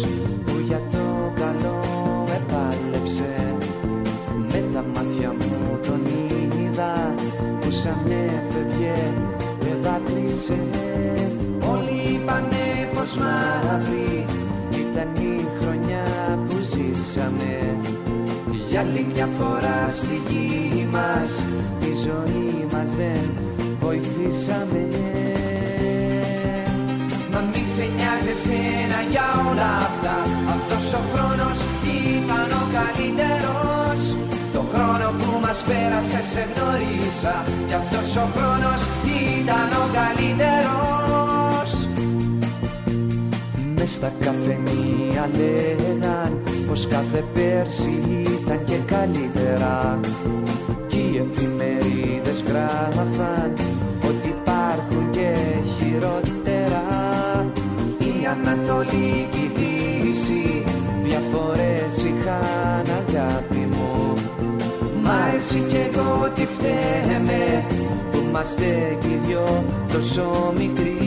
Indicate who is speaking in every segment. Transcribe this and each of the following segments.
Speaker 1: Άλλος ένας χρόνος που για το καλό επάλεψε. Με τα μάτια μου τον είδα που σαν έφευγε και δάκρυσε Όλοι είπανε πως μαύρη ήταν η χρονιά που ζήσαμε. Για άλλη μια φορά στη γη μας τη ζωή μας δεν βοηθήσαμε. Μα μη σε νοιάζει εσένα για όλα αυτά. Αυτός ο χρόνος ήταν ο καλύτερος. Το χρόνο που μας πέρασε σε γνωρίσα Κι αυτός ο χρόνος ήταν ο καλύτερος. Μες στα καφενεία λέγαν Πως κάθε πέρσι ήταν και καλύτερα. Κι οι εφημερίδες γράφαν Ότι υπάρχουν και χειρότερα. Η Ανατολή και η Δύση. Διαφορές είχαν αγάπη μου. Μα εσύ κι εγώ τι φταίμε Που είμαστε κι οι δυο τόσο μικροί.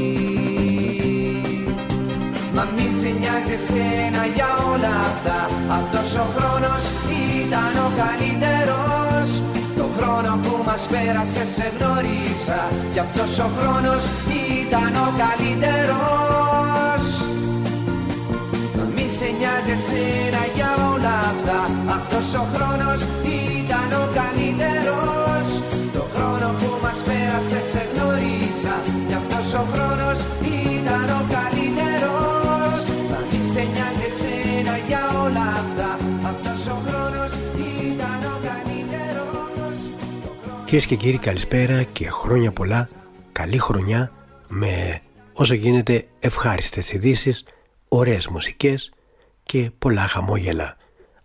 Speaker 1: Μα μη σε νοιάζει εσένα για όλα αυτά. Αυτός ο χρόνος ήταν ο καλύτερος. Το χρόνο που μας πέρασε σε γνωρίσα. Κι αυτός ο χρόνος ήταν ο καλύτερος. Μα μη σε νοιάζει εσένα για όλα αυτά. Αυτός ο χρόνος ήταν ο καλύτερος. Το χρόνο που μας πέρασε σε γνωρίσα. Κι αυτός ο χρόνος ήταν ο καλύτερος. Μα μη σε νοιάζει εσένα για όλα αυτά. Αυτός ο χρόνος ήταν ο καλύτερος.
Speaker 2: Κυρίες και κύριοι καλησπέρα και χρόνια πολλά, καλή χρονιά με όσο γίνεται ευχάριστες ειδήσεις, ωραίες μουσικές και πολλά χαμόγελα.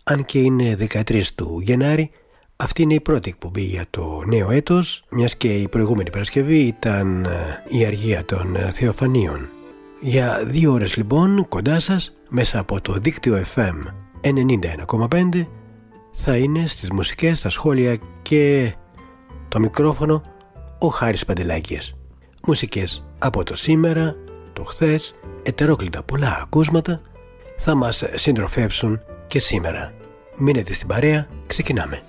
Speaker 2: Αν και είναι 13 του Γενάρη, αυτή είναι η πρώτη εκπομπή για το νέο έτος, μιας και η προηγούμενη Παρασκευή ήταν ε, η αργία των ε, Θεοφανίων. Για δύο ώρες λοιπόν κοντά σας, μέσα από το δίκτυο FM 91,5 θα είναι στις μουσικές, τα σχόλια και το μικρόφωνο ο Χάρης Παντελάκης. Μουσικές από το σήμερα, το χθες, ετερόκλητα πολλά ακούσματα θα μας συντροφεύσουν και σήμερα. Μείνετε στην παρέα, ξεκινάμε.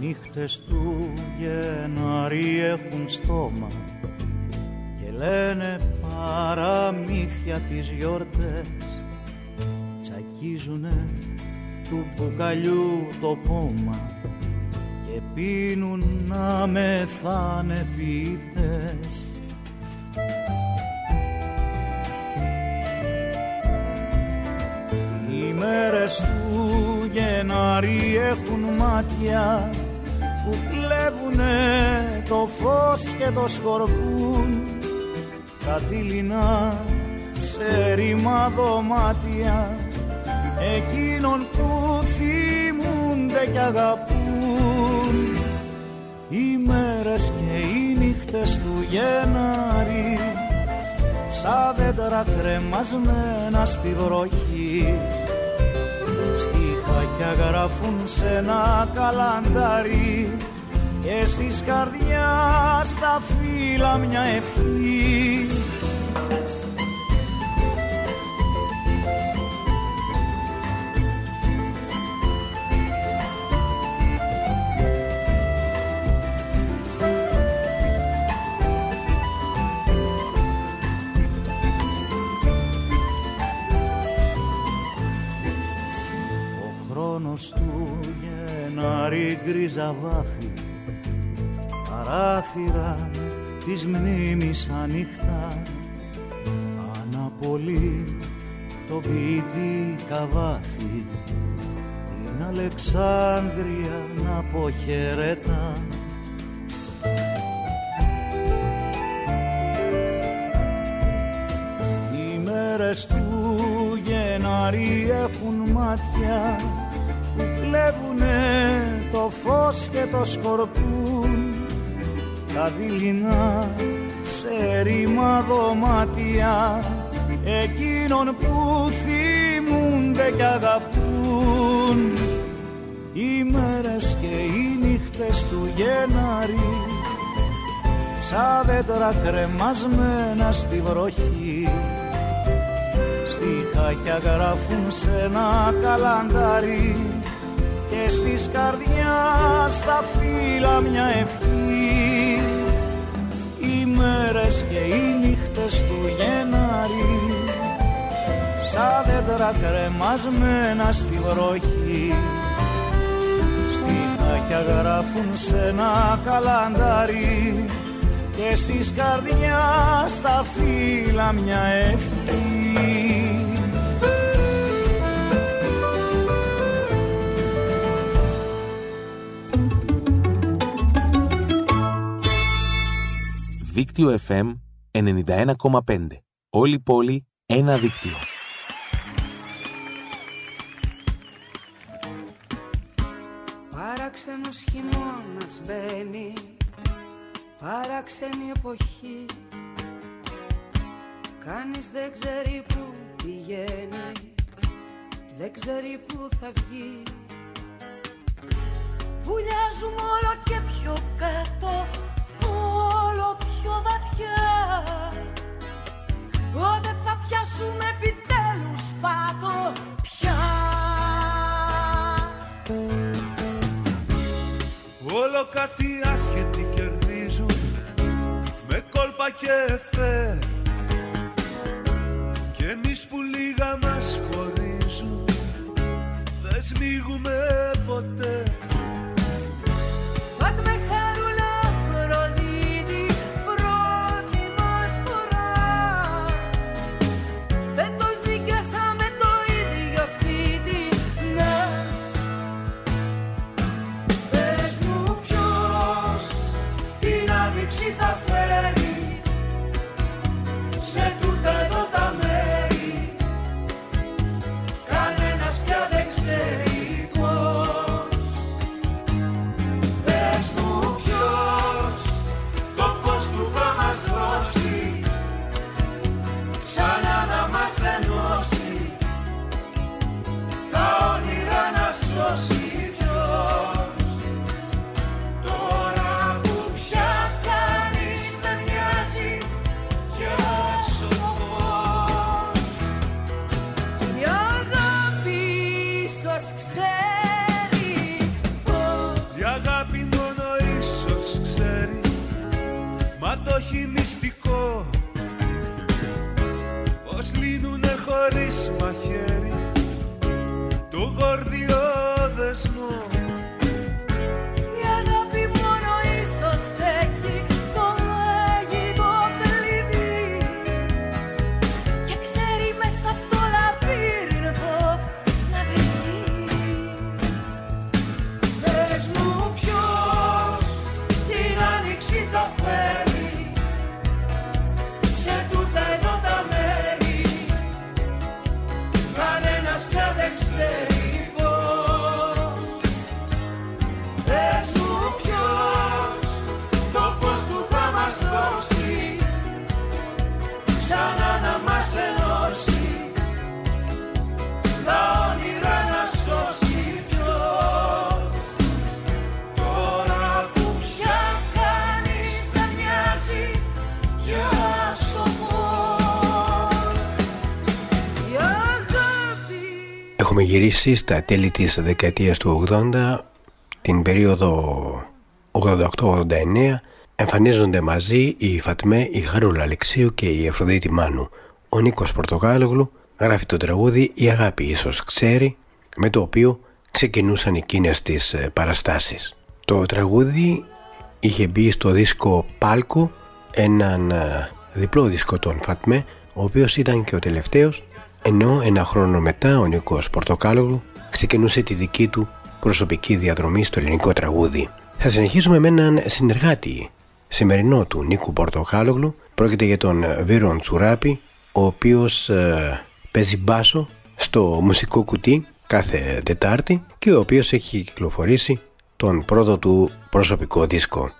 Speaker 3: Οι νύχτες του Γενάρη έχουν στόμα και λένε παραμύθια τις γιορτές. Τσακίζουνε του μπουκαλιού το πόμα και πίνουν να μεθάνε ποιητές. Οι μέρες του Γενάρη έχουν μάτια που κλέβουνε το φως και το σκορπούν τα δειλινά σε ρήμα δωμάτια εκείνων που θυμούνται κι αγαπούν. Οι μέρες και οι νύχτες του Γενάρη σαν δέντρα κρεμασμένα στη βροχή. Στίχα γράφουν σε ένα καλαντάρι και στις καρδιάς τα φύλλα μια ευχή Ο χρόνος του Γενάρη γκρίζα βάφη. Παράθυρα της μνήμης ανοιχτά. Αναπολύ το ποιητή καβάθι την Αλεξάνδρεια να αποχαιρετά. Οι μέρες του Γενάρη έχουν μάτια. που κλέβουνε το φως και το σκορπούν.
Speaker 4: Στα δειλινά σε ρήμα δωμάτια εκείνων που θυμούνται κι αγαπούν. Οι μέρες και οι νύχτες του Γενάρη σαν δέντρα κρεμασμένα στη βροχή. Στιχάκια γράφουν σε ένα καλαντάρι και στις καρδιάς στα φύλλα μια ευχή. Οι μέρες και οι νύχτες του Γενάρη σαν δέντρα κρεμασμένα στη βροχή. Στιχάκια γράφουν σε ένα καλαντάρι και στις καρδιάς στα φύλλα μια ευχή
Speaker 5: Δίκτυο FM 91,5. Όλη πόλη, ένα δίκτυο.
Speaker 6: Παράξενος χειμώνας μπαίνει Παράξενη εποχή Κανείς δεν ξέρει που πηγαίνει Δεν ξέρει που θα βγει Βουλιάζουμε όλο και πιο κάτω Όλο πιο βαθιά Πότε θα πιάσουμε επιτέλους πάτο πια.
Speaker 4: Όλο κάτι άσχετη κερδίζουν με κόλπα και εφέ. Και εμείς που λίγα μας χωρίζουν δεν σμίγουμε ποτέ
Speaker 2: γυρίσει στα τέλη της δεκαετίας του 80, την περίοδο 88-89, εμφανίζονται μαζί η Φατμέ, η Χαρούλα Αλεξίου και η Αφροδίτη Μάνου. Ο Νίκος Πορτογάλογλου γράφει το τραγούδι «Η αγάπη ίσως ξέρει», με το οποίο ξεκινούσαν εκείνες τις ε, παραστάσεις. Το τραγούδι είχε μπει στο δίσκο Πάλκο, έναν ε, διπλό δίσκο των Φατμέ, ο οποίος ήταν και ο τελευταίος ενώ ένα χρόνο μετά ο Νίκος Πορτοκάλογλου ξεκινούσε τη δική του προσωπική διαδρομή στο ελληνικό τραγούδι. Θα συνεχίσουμε με έναν συνεργάτη σημερινό του Νίκου Πορτοκάλογλου. Πρόκειται για τον Βίρον Τσουράπη, ο οποίος ε, παίζει μπάσο στο μουσικό κουτί κάθε Τετάρτη και ο οποίος έχει κυκλοφορήσει τον πρώτο του προσωπικό δίσκο.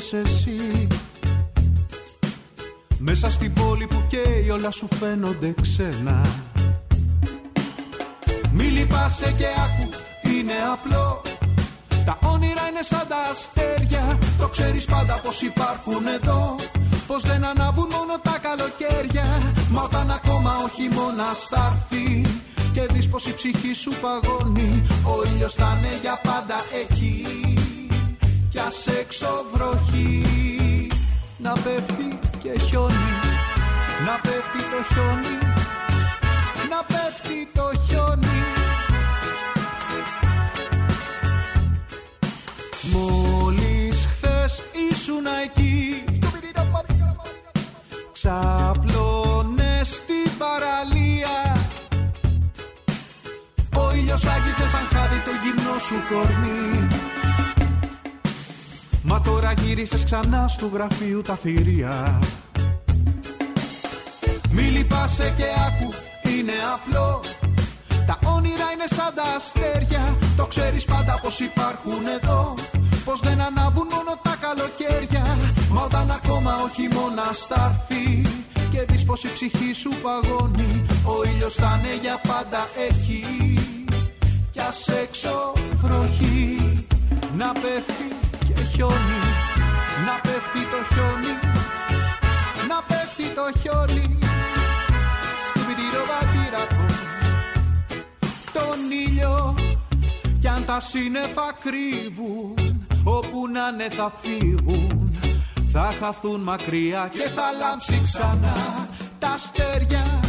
Speaker 7: Ας ήρθες εσύ. Μέσα στην πόλη που καίει όλα σου φαίνονται ξένα. Μη λυπάσαι και άκου είναι απλό. Τα όνειρα είναι σαν τα αστέρια. Το ξέρεις πάντα πως υπάρχουν εδώ. Πως δεν ανάβουν μόνο τα καλοκαίρια. Μα όταν ακόμα ο χειμώνας θα έρθει Και δεις πως η ψυχή σου παγώνει. Ο ήλιος θα είναι για πάντα εκεί Κι ας έξω βροχή. Να πέφτει και χιόνι. Να πέφτει το χιόνι. Να πέφτει το χιόνι. Μόλις χθες ήσουν εκεί. Ξαπλώνε στην παραλία. Ο ήλιος άγγιζε σαν χάδι το γυμνό σου κορμί Μα τώρα γύρισες ξανά στο γραφείο τα θηρία. Μη λυπάσαι και άκου, είναι απλό. Τα όνειρα είναι σαν τα αστέρια. Το ξέρεις πάντα πως υπάρχουν εδώ. Πως δεν ανάβουν μόνο τα καλοκαίρια. Μα όταν ακόμα ο χειμώνας θα έρθει Και δεις πως η ψυχή σου παγώνει. Ο ήλιος θα είναι για πάντα εκεί. Κι ας έξω βροχή Να πέφτει και χιόνι Να πέφτει το χιόνι Να πέφτει το χιόνι. Σκουμπιντιροβατήρακο Τον ήλιο. Κι αν τα σύννεφα κρύβουν Όπου να ναι θα φύγουν. Θα χαθούν μακριά και θα λάμψει ξανά Τα αστέρια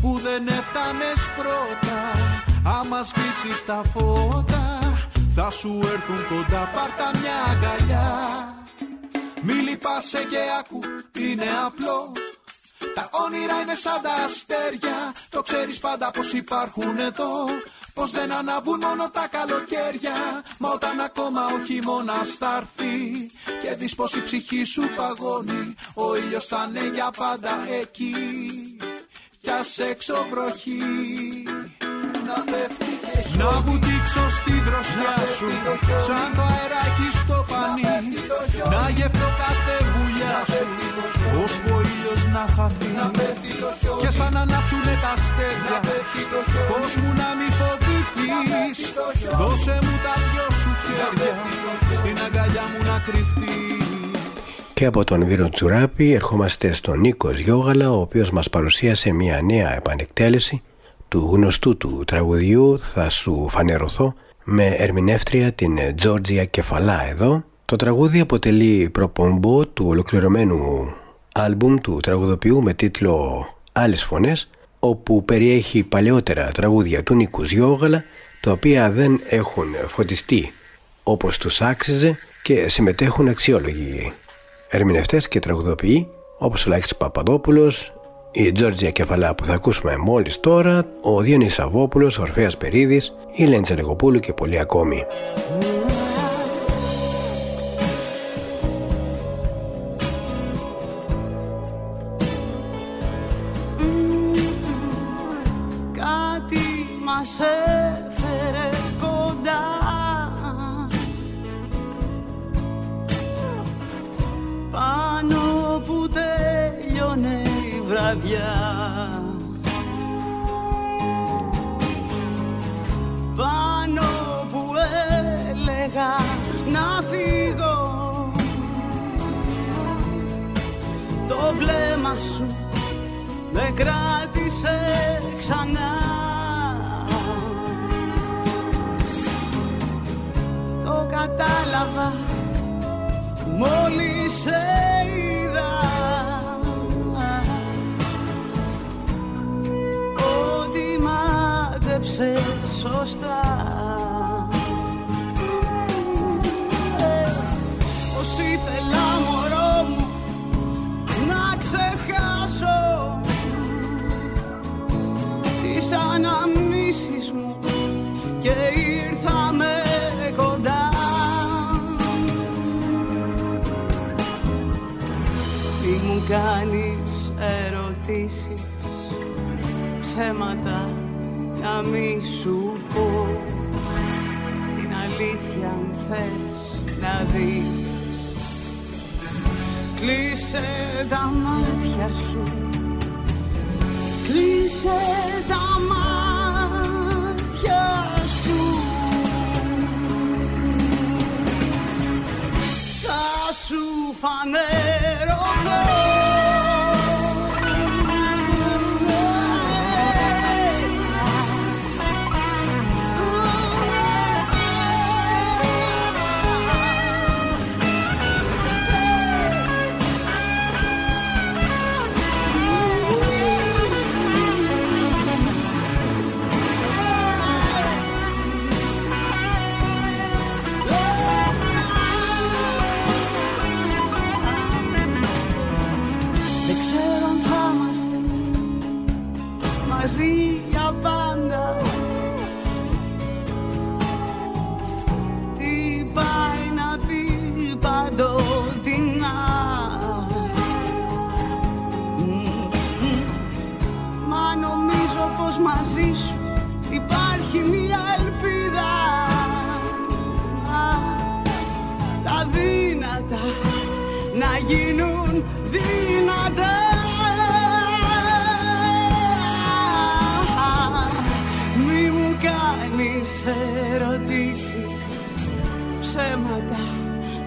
Speaker 7: που δεν έφτανες πρώτα. Άμα σβήσεις τα φώτα Θα σου έρθουν κοντά πάρτα μια αγκαλιά. Μη λυπάσαι και άκου είναι απλό. Τα όνειρα είναι σαν τα αστέρια. Το ξέρεις πάντα πως υπάρχουν εδώ. Πως δεν ανάβουν μόνο τα καλοκαίρια. Μα όταν ακόμα ο χειμώνας θα έρθει Και δεις πως η ψυχή σου παγώνει. Ο ήλιος θα είναι για πάντα εκεί. Κι ας έξω βροχή. Να πέφτει και χιόνι Να βουτήξω στη δροσιά σου Σαν το αεράκι στο πανί. Να γευτώ κάθε γουλιά σου Ώσπου ο ήλιος να χαθεί. Και σαν να ανάψουνε τα αστέρια Φως μου να μη φοβηθείς. Δώσε μου τα δυο σου χέρια Στην αγκαλιά μου να κρυφτείς.
Speaker 2: Και από τον Βύρο Τσουράπη ερχόμαστε στον Νίκος Γιώγαλα ο οποίος μας παρουσίασε μια νέα επανεκτέλεση του γνωστού του τραγουδιού «Θα σου φανερωθώ» με ερμηνεύτρια την Τζόρτζια Κεφαλά εδώ. Το τραγούδι αποτελεί προπομπό του ολοκληρωμένου άλμπουμ του τραγουδοποιού με τίτλο «Άλλες φωνές» όπου περιέχει παλαιότερα τραγούδια του Νίκου Γιώγαλα τα οποία δεν έχουν φωτιστεί όπως τους άξιζε και συμμετέχουν αξιόλογοι ερμηνευτές και τραγουδοποιοί όπως ο Λάκης Παπαδόπουλος, η Τζόρτζια Κεφαλά που θα ακούσουμε μόλις τώρα, ο Διονύσης Σαββόπουλος, ο Ορφέας Περίδης, η Λέντσα Λεγοπούλου και πολλοί ακόμη.
Speaker 8: Βραδιά. Πάνω που έλεγα να φύγω Το βλέμμα σου με κράτησε ξανά. Το κατάλαβα μόλις σε είδα μάτεψε σωστά. Ε, Πως ήθελα μωρό μου να ξεχάσω τις αναμνήσεις μου και ήρθαμε κοντά. Μη μου κάνεις ερωτήσεις ψέματα να μη σου πω την αλήθεια αν θες να δεις. Κλείσε τα μάτια σου. Κλείσε τα μάτια σου. Θα σου φανερωθώ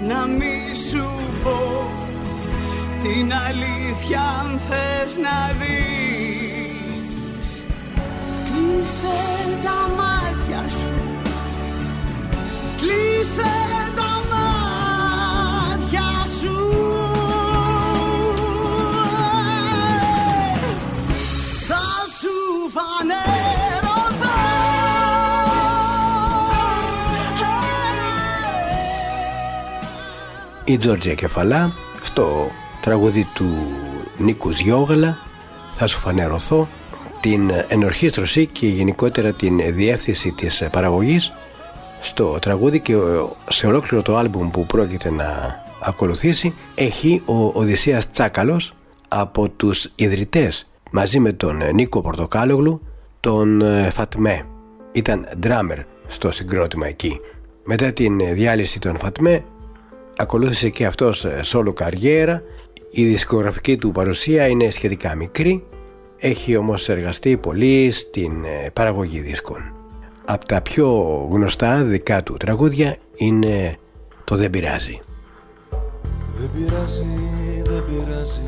Speaker 8: να μη σου πω. Την αλήθεια αν θες να δεις Κλείσε τα μάτια σου Κλείσε
Speaker 2: η Τζόρτζια Κεφαλά στο τραγούδι του Νίκου Γιώγαλα θα σου φανερωθώ την ενορχίστρωση και γενικότερα την διεύθυνση της παραγωγής στο τραγούδι και σε ολόκληρο το άλμπουμ που πρόκειται να ακολουθήσει έχει ο Οδυσσέας Τσάκαλος από τους ιδρυτές μαζί με τον Νίκο Πορτοκάλογλου τον Φατμέ. Ήταν ντράμερ στο συγκρότημα εκεί. Μετά την διάλυση των Φατμέ ακολούθησε και αυτός σόλο καριέρα. Η δισκογραφική του παρουσία είναι σχετικά μικρή. Έχει όμως εργαστεί πολύ στην ε, παραγωγή δίσκων. Από τα πιο γνωστά δικά του τραγούδια είναι το «Δεν πειράζει»
Speaker 9: Δεν πειράζει, δεν πειράζει.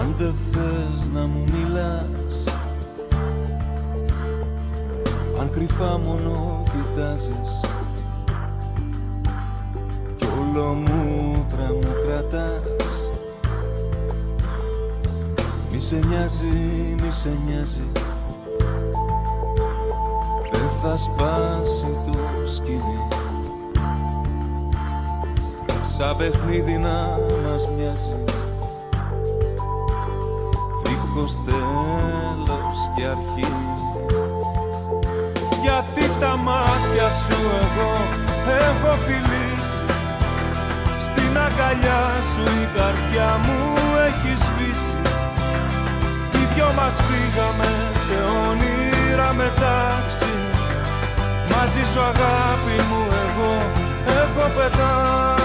Speaker 9: Αν δεν θες να μου μιλάς Αν κρυφά μόνο κοιτάζεις όλο μούτρα μου κρατάς. Μη σε νοιάζει, μη σε νοιάζει. Δεν θα σπάσει το σκηνή Σαν παιχνίδι να μας μοιάζει. Δίχως τέλος και αρχή. Γιατί τα μάτια σου εγώ έχω φιλήσει. στην αγκαλιά σου η καρδιά μου έχει σβήσει. Οι δυο μας φύγαμε σε όνειρα μετάξι. Μαζί σου αγάπη μου εγώ έχω πετάξει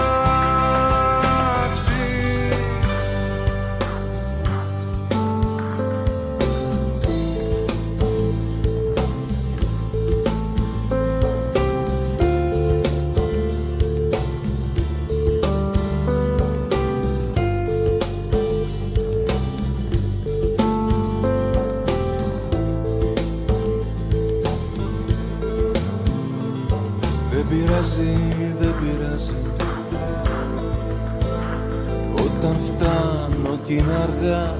Speaker 9: φτάνω κι είναι αργά.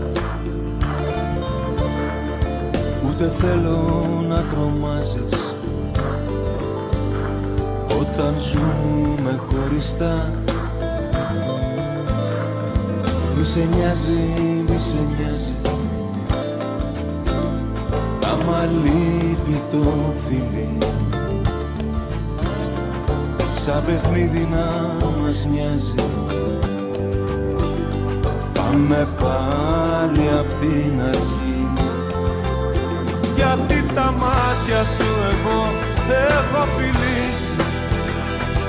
Speaker 9: Ούτε θέλω να τρομάζεις. Όταν ζούμε χωριστά. Μη σε νοιάζει, μη σε νοιάζει. Άμα λείπει το φιλί σαν παιχνίδι να μας μοιάζει Πάμε πάλι απ' την αρχή.
Speaker 10: Γιατί τα μάτια σου εγώ έχω φιλήσει.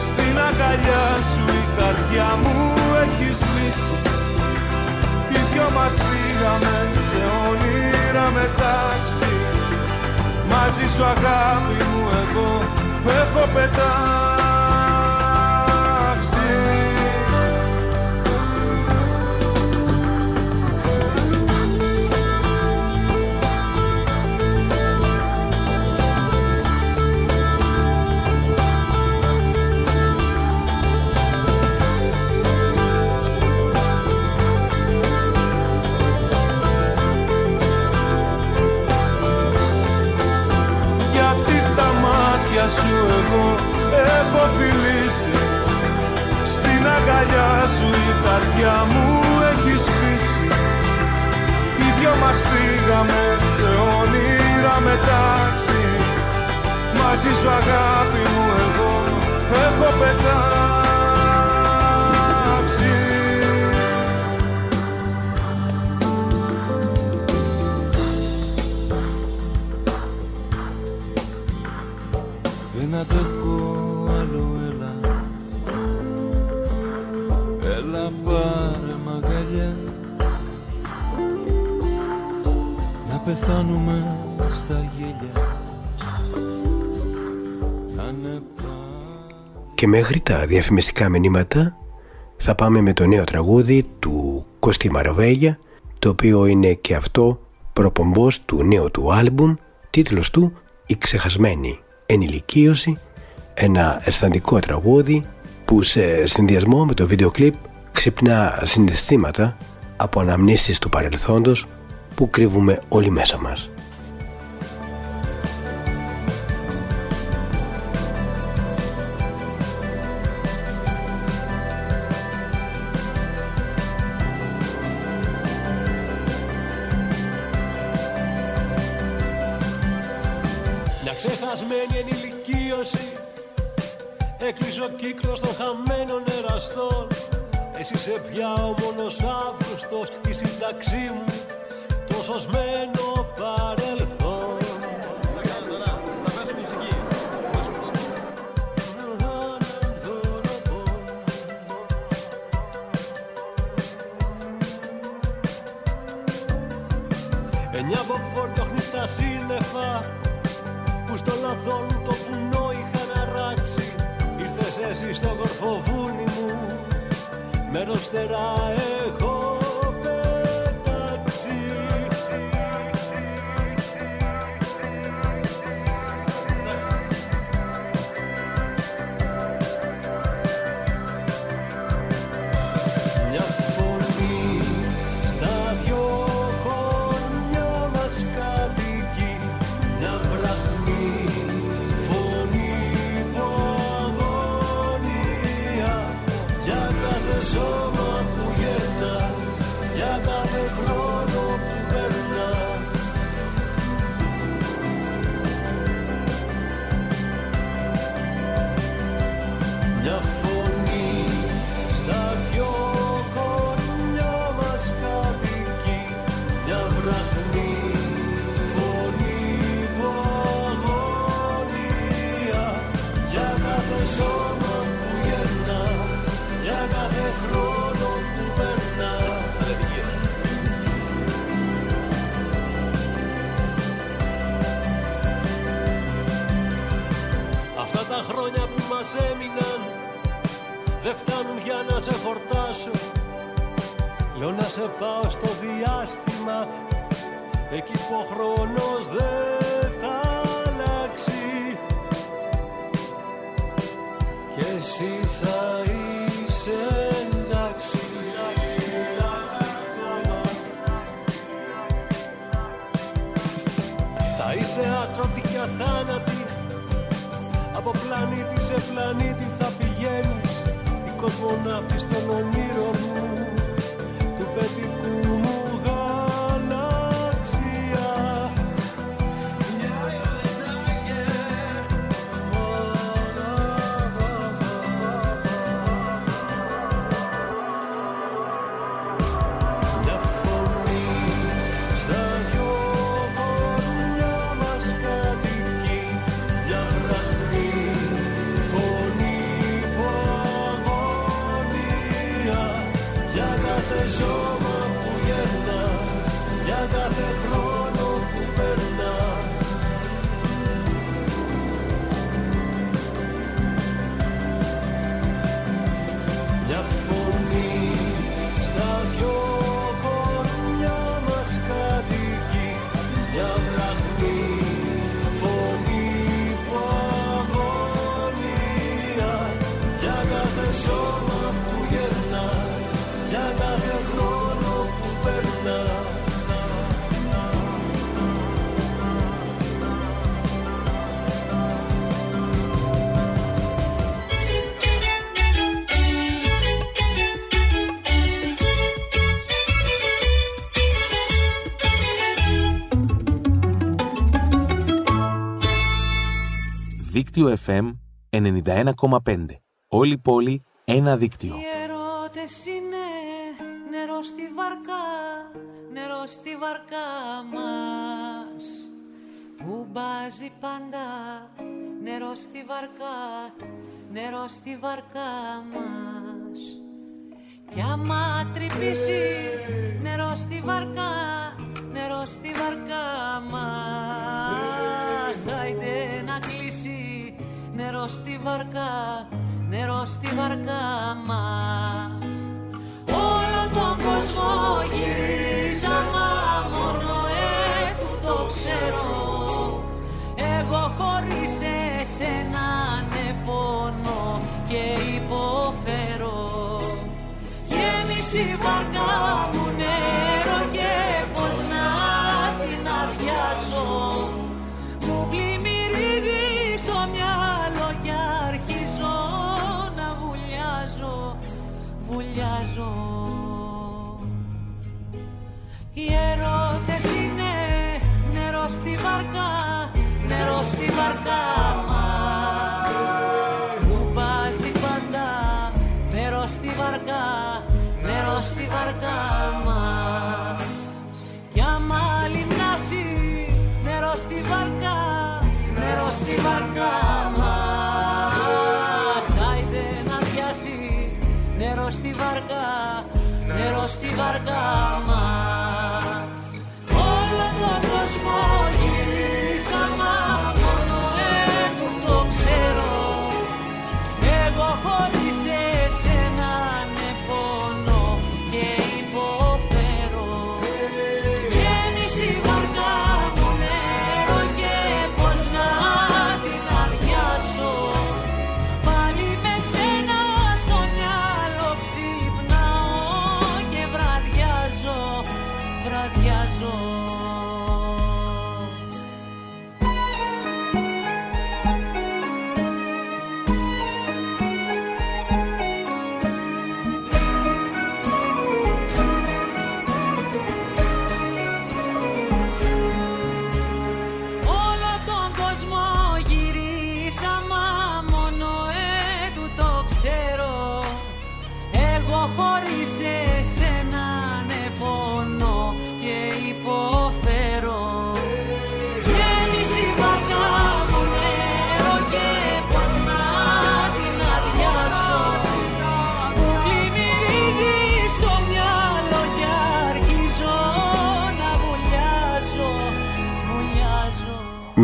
Speaker 10: Στην αγκαλιά σου η καρδιά μου έχει σβήσει. Οι δυο μας φύγαμε σε όνειρα μετάξι. Μαζί σου αγάπη μου εγώ έχω πετάξει εγώ έχω φιλήσει. Στην αγκαλιά σου η καρδιά μου έχει σβήσει. Οι δυο μας φύγαμε σε όνειρα μετάξι. Μαζί σου αγάπη μου εγώ έχω πετάξει πεθάνουμε στα γέλια.
Speaker 2: Και μέχρι τα διαφημιστικά μηνύματα θα πάμε με το νέο τραγούδι του Κώστη Μαροβέγια το οποίο είναι και αυτό προπομπός του νέου του άλμπουμ τίτλος του «Η ξεχασμένη» ενηλικίωση, ένα αισθαντικό τραγούδι που σε συνδυασμό με το βίντεο κλιπ ξυπνά συναισθήματα από αναμνήσεις του παρελθόντος που κρύβουμε όλοι μέσα μας.
Speaker 11: Έκλεισε ο κύκλος των χαμένων εραστών. Εσύ σε πια ο μόνος Αύγουστος Η σύνταξή μου το σωσμένο
Speaker 5: Δίκτυο FM 91,5. Όλη πόλη, ένα δίκτυο.
Speaker 4: Οι ερώτες είναι νερό στη βαρκά, νερό στη βαρκά μας Που μπάζει πάντα νερό στη βαρκά, νερό στη βαρκά μας Κι άμα τρυπήσει νερό στη βαρκά, νερό στη βαρκά μας. Άιντε να κλείσει νερό στη βαρκά, νερό στη βαρκά μας. Όλο τον κόσμο γυρίσαμε μόνο έτου το ξέρω. Εγώ χωρίς εσένα ναι πόνο και υποφέρω. Γέμισε η βαρκά μου νερό Μου πλημμυρίζει στο μυαλό και αρχίζω να βουλιάζω, βουλιάζω. Οι ερώτες είναι νερό στη βαρκά, νερό στη βαρκά μας. Μου βάζει πάντα νερό στη βαρκά, νερό στη βαρκά μας. Κι άμα λιμνάσεις νερό στη βαρκά, νερό στη βαρκά μας. Άιντε να πιάσει νερό στη βαρκά, νερό στη βαρκά μας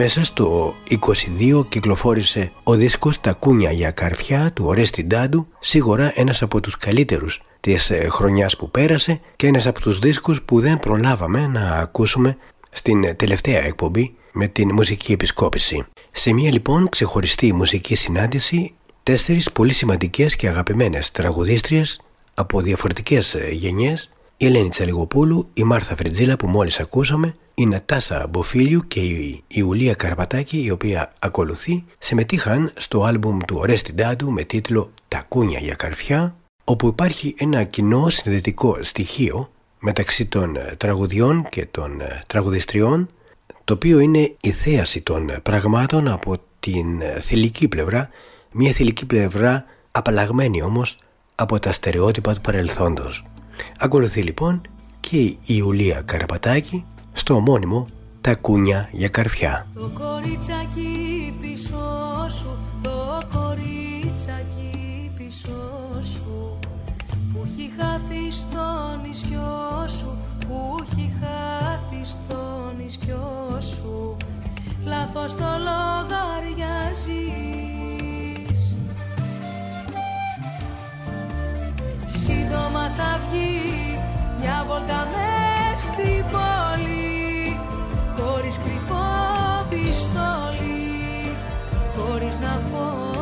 Speaker 2: Μέσα στο 22 κυκλοφόρησε ο δίσκος «Τα κούνια για καρφιά» του Ορέστη Ντάντου, σίγουρα ένας από τους καλύτερους της ε, χρονιάς που πέρασε και ένας από τους δίσκους που δεν προλάβαμε να ακούσουμε στην ε, τελευταία εκπομπή με την μουσική επισκόπηση. Σε μια λοιπόν ξεχωριστή μουσική συνάντηση, τέσσερις πολύ σημαντικές και αγαπημένες τραγουδίστριες από διαφορετικές ε, γενιές η Ελένη Τσαλιγοπούλου, η Μάρθα Φριτζίλα που μόλις ακούσαμε, η Νατάσα Μποφίλιου και η Ιουλία Καρπατάκη η οποία ακολουθεί συμμετείχαν στο άλμπουμ του Ορέστη Ντάντου με τίτλο «Τα κούνια για καρφιά» όπου υπάρχει ένα κοινό συνδετικό στοιχείο μεταξύ των ε, τραγουδιών και των ε, τραγουδιστριών το οποίο είναι η θέαση των ε, πραγμάτων από την ε, θηλυκή πλευρά μια θηλυκή πλευρά απαλλαγμένη όμως από τα στερεότυπα του παρελθόντος. Ακολουθεί λοιπόν και η Ιουλία Καραπατάκη στο ομώνυμο «Τα κούνια για καρφιά».
Speaker 4: Το κοριτσάκι πίσω σου, το κοριτσάκι πίσω σου που έχει χάθει στο νησιό σου, που έχει χάθει στο νησιό σου. Λάθος το λογαριάζεις. Σύντομα θα βγει μια βόλτα μες στην πόλη χωρίς κρυφό πιστόλι, χωρίς να φοβηθεί.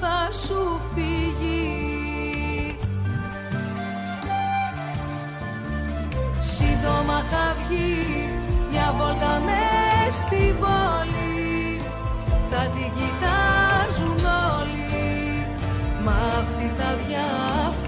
Speaker 4: Θα σου φύγει. Σύντομα θα βγει μια βόλτα μες στην πόλη. Θα την κοιτάζουν όλοι. Μα αυτή θα διαφορεί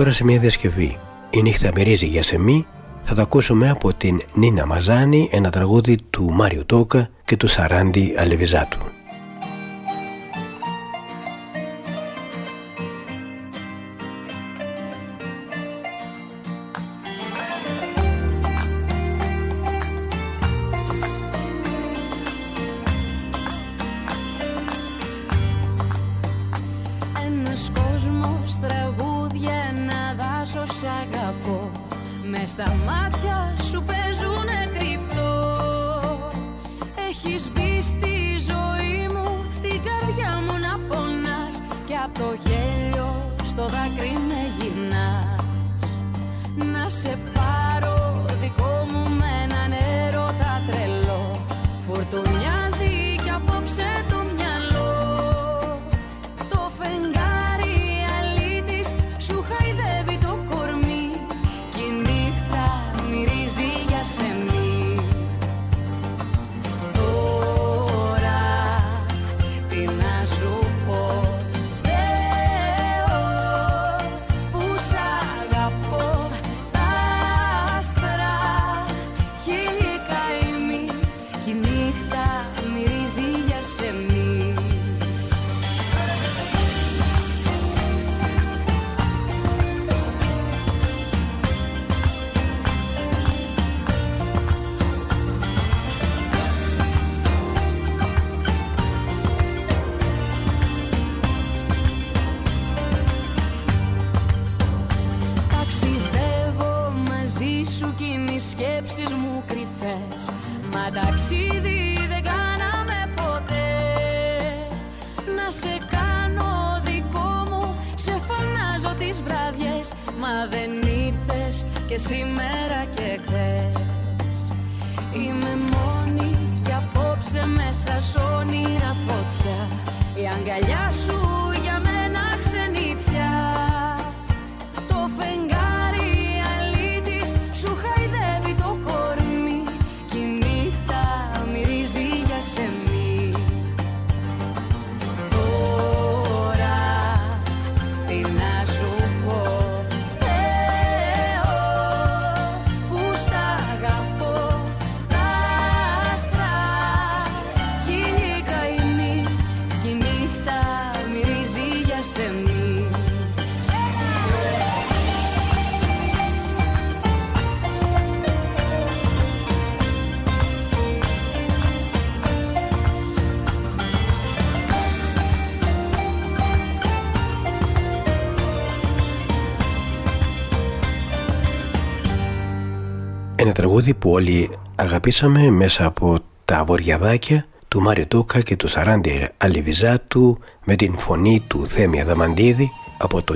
Speaker 2: τώρα σε μια διασκευή. Η νύχτα μυρίζει για σεμί. Θα το ακούσουμε από την Νίνα Μαζάνη, ένα τραγούδι του Μάριου Τόκα και του Σαράντι Αλεβιζάτου.
Speaker 4: Σκέψεις μου κρυφές. Μα ταξίδι δεν κάναμε ποτέ. Να σε κάνω δικό μου, σε φωνάζω τις βραδιές Μα δεν ήρθες και σήμερα και χθες. Είμαι μόνη και απόψε μέσα σ' όνειρα φωτιά. Η αγκαλιά σου
Speaker 2: τραγούδι που όλοι αγαπήσαμε μέσα από τα βοριαδάκια του Μάριο Τούκα και του Σαράντι Αλιβιζάτου με την φωνή του Θέμη Αδαμαντίδη από το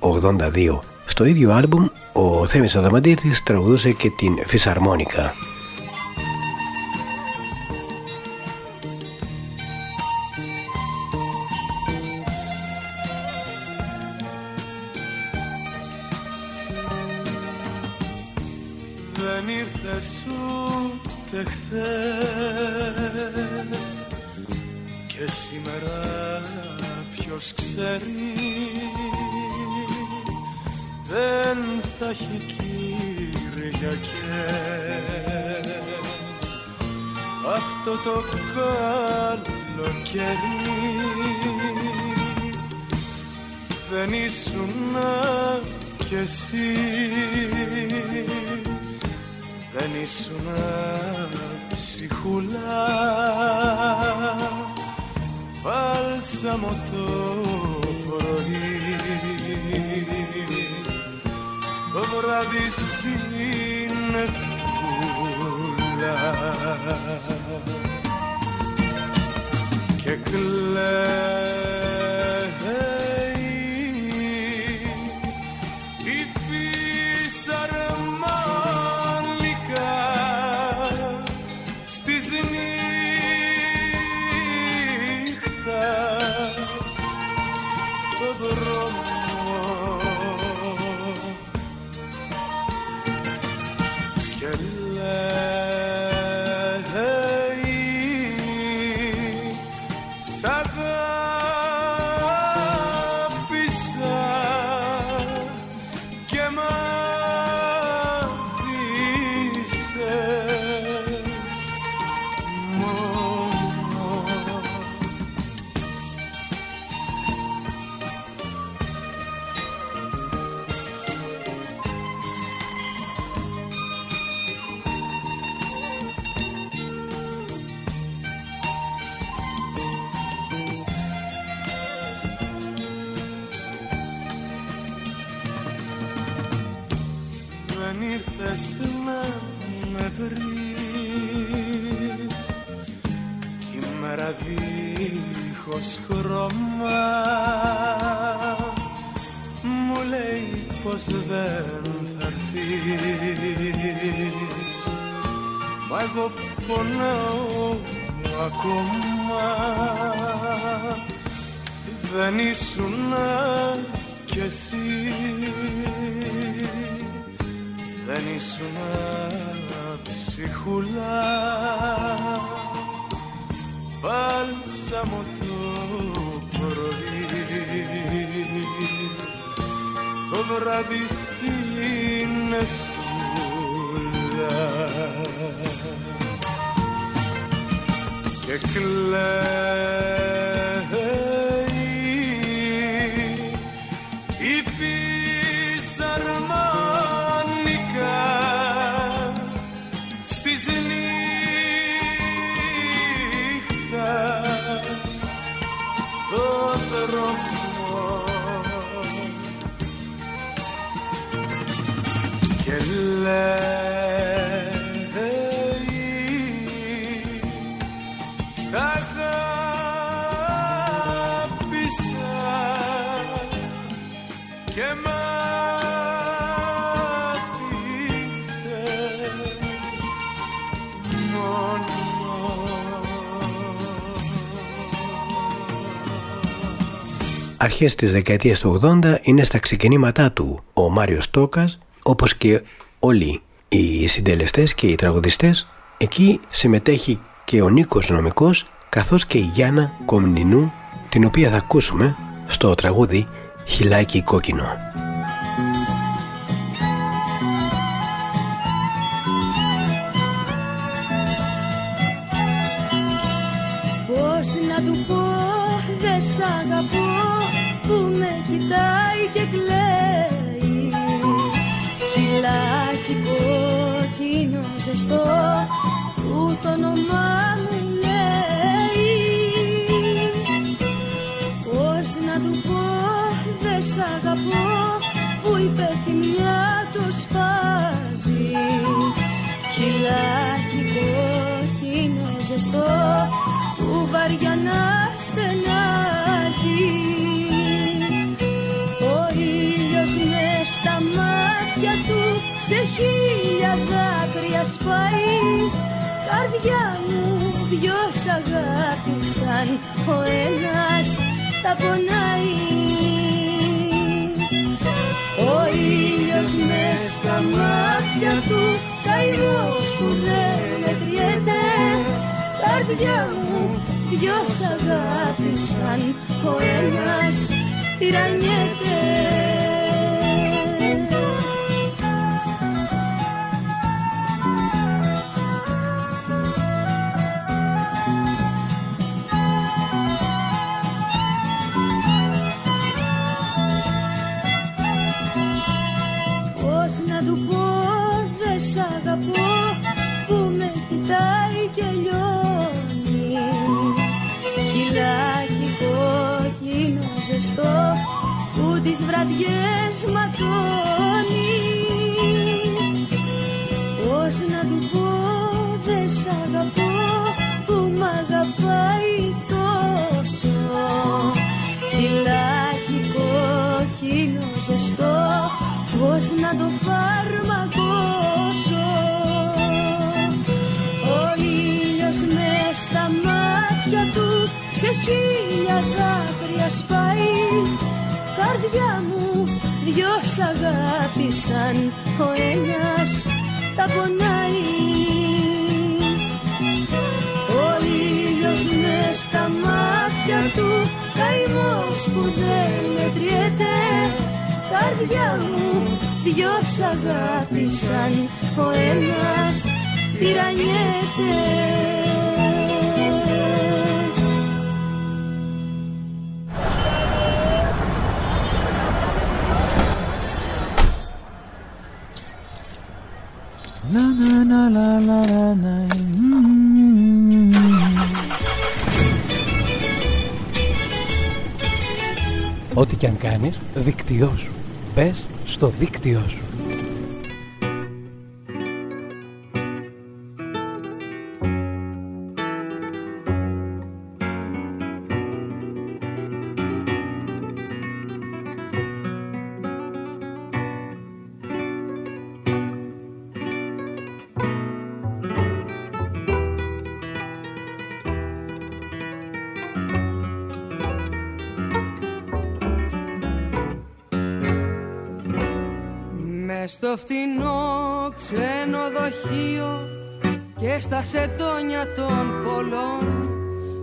Speaker 2: 1982. Στο ίδιο άλμπουμ ο Θέμης Αδαμαντίδης τραγουδούσε και την φυσαρμόνικα.
Speaker 11: Έχει Κυριακές αυτό το καλοκαίρι δεν ήσουν κι εσύ. Δεν ήσουν ψυχούλα. Βάλσαμο το πρωί. το βράδυ συνεφούλα και κλαίει
Speaker 2: Αρχές της δεκαετίας του 80 είναι στα ξεκινήματά του ο Μάριος Τόκας όπως και όλοι οι συντελεστές και οι τραγουδιστές. Εκεί συμμετέχει και ο Νίκος Νομικός καθώς και η Γιάννα Κομνηνού την οποία θα ακούσουμε στο τραγούδι «Χιλάκι κόκκινο».
Speaker 4: Και κλαίει. Χιλάκι κόκκινο ζεστό που το όνομά μου λέει. Πώς να του πω δεν σ' αγαπώ που η πεθυμιά του σπάζει. Χιλάκι κόκκινο ζεστό που βαριά να στενάζει χίλια δάκρυα σπάει. Καρδιά μου δυο σ' αγάπησαν Ο ένας τα πονάει. Ο ήλιος μες στα μάτια του Καημός που δεν μετριέται. Καρδιά μου δυο σ' αγάπησαν Ο ένας τυραννιέται βραδιές ματώνει. Πώς να του πω δεν σ' αγαπώ που μ' αγαπάει τόσο Χιλάκι κόκκινο ζεστό πώς να το φαρμακώσω Ο ήλιος μες στα μάτια του σε χίλια δάκρυα σπάει καρδιά μου δυο σ' αγάπησαν ο ένας τα πονάει. Ο ήλιος μες στα μάτια του καημός που δεν μετριέται. Καρδιά μου δυο σ' αγάπησαν ο ένας τυραννιέται
Speaker 12: Ό,τι και αν κάνεις, δίκτυό σου. Μπες στο δίκτυό σου.
Speaker 13: Στα σετόνια των πολλών.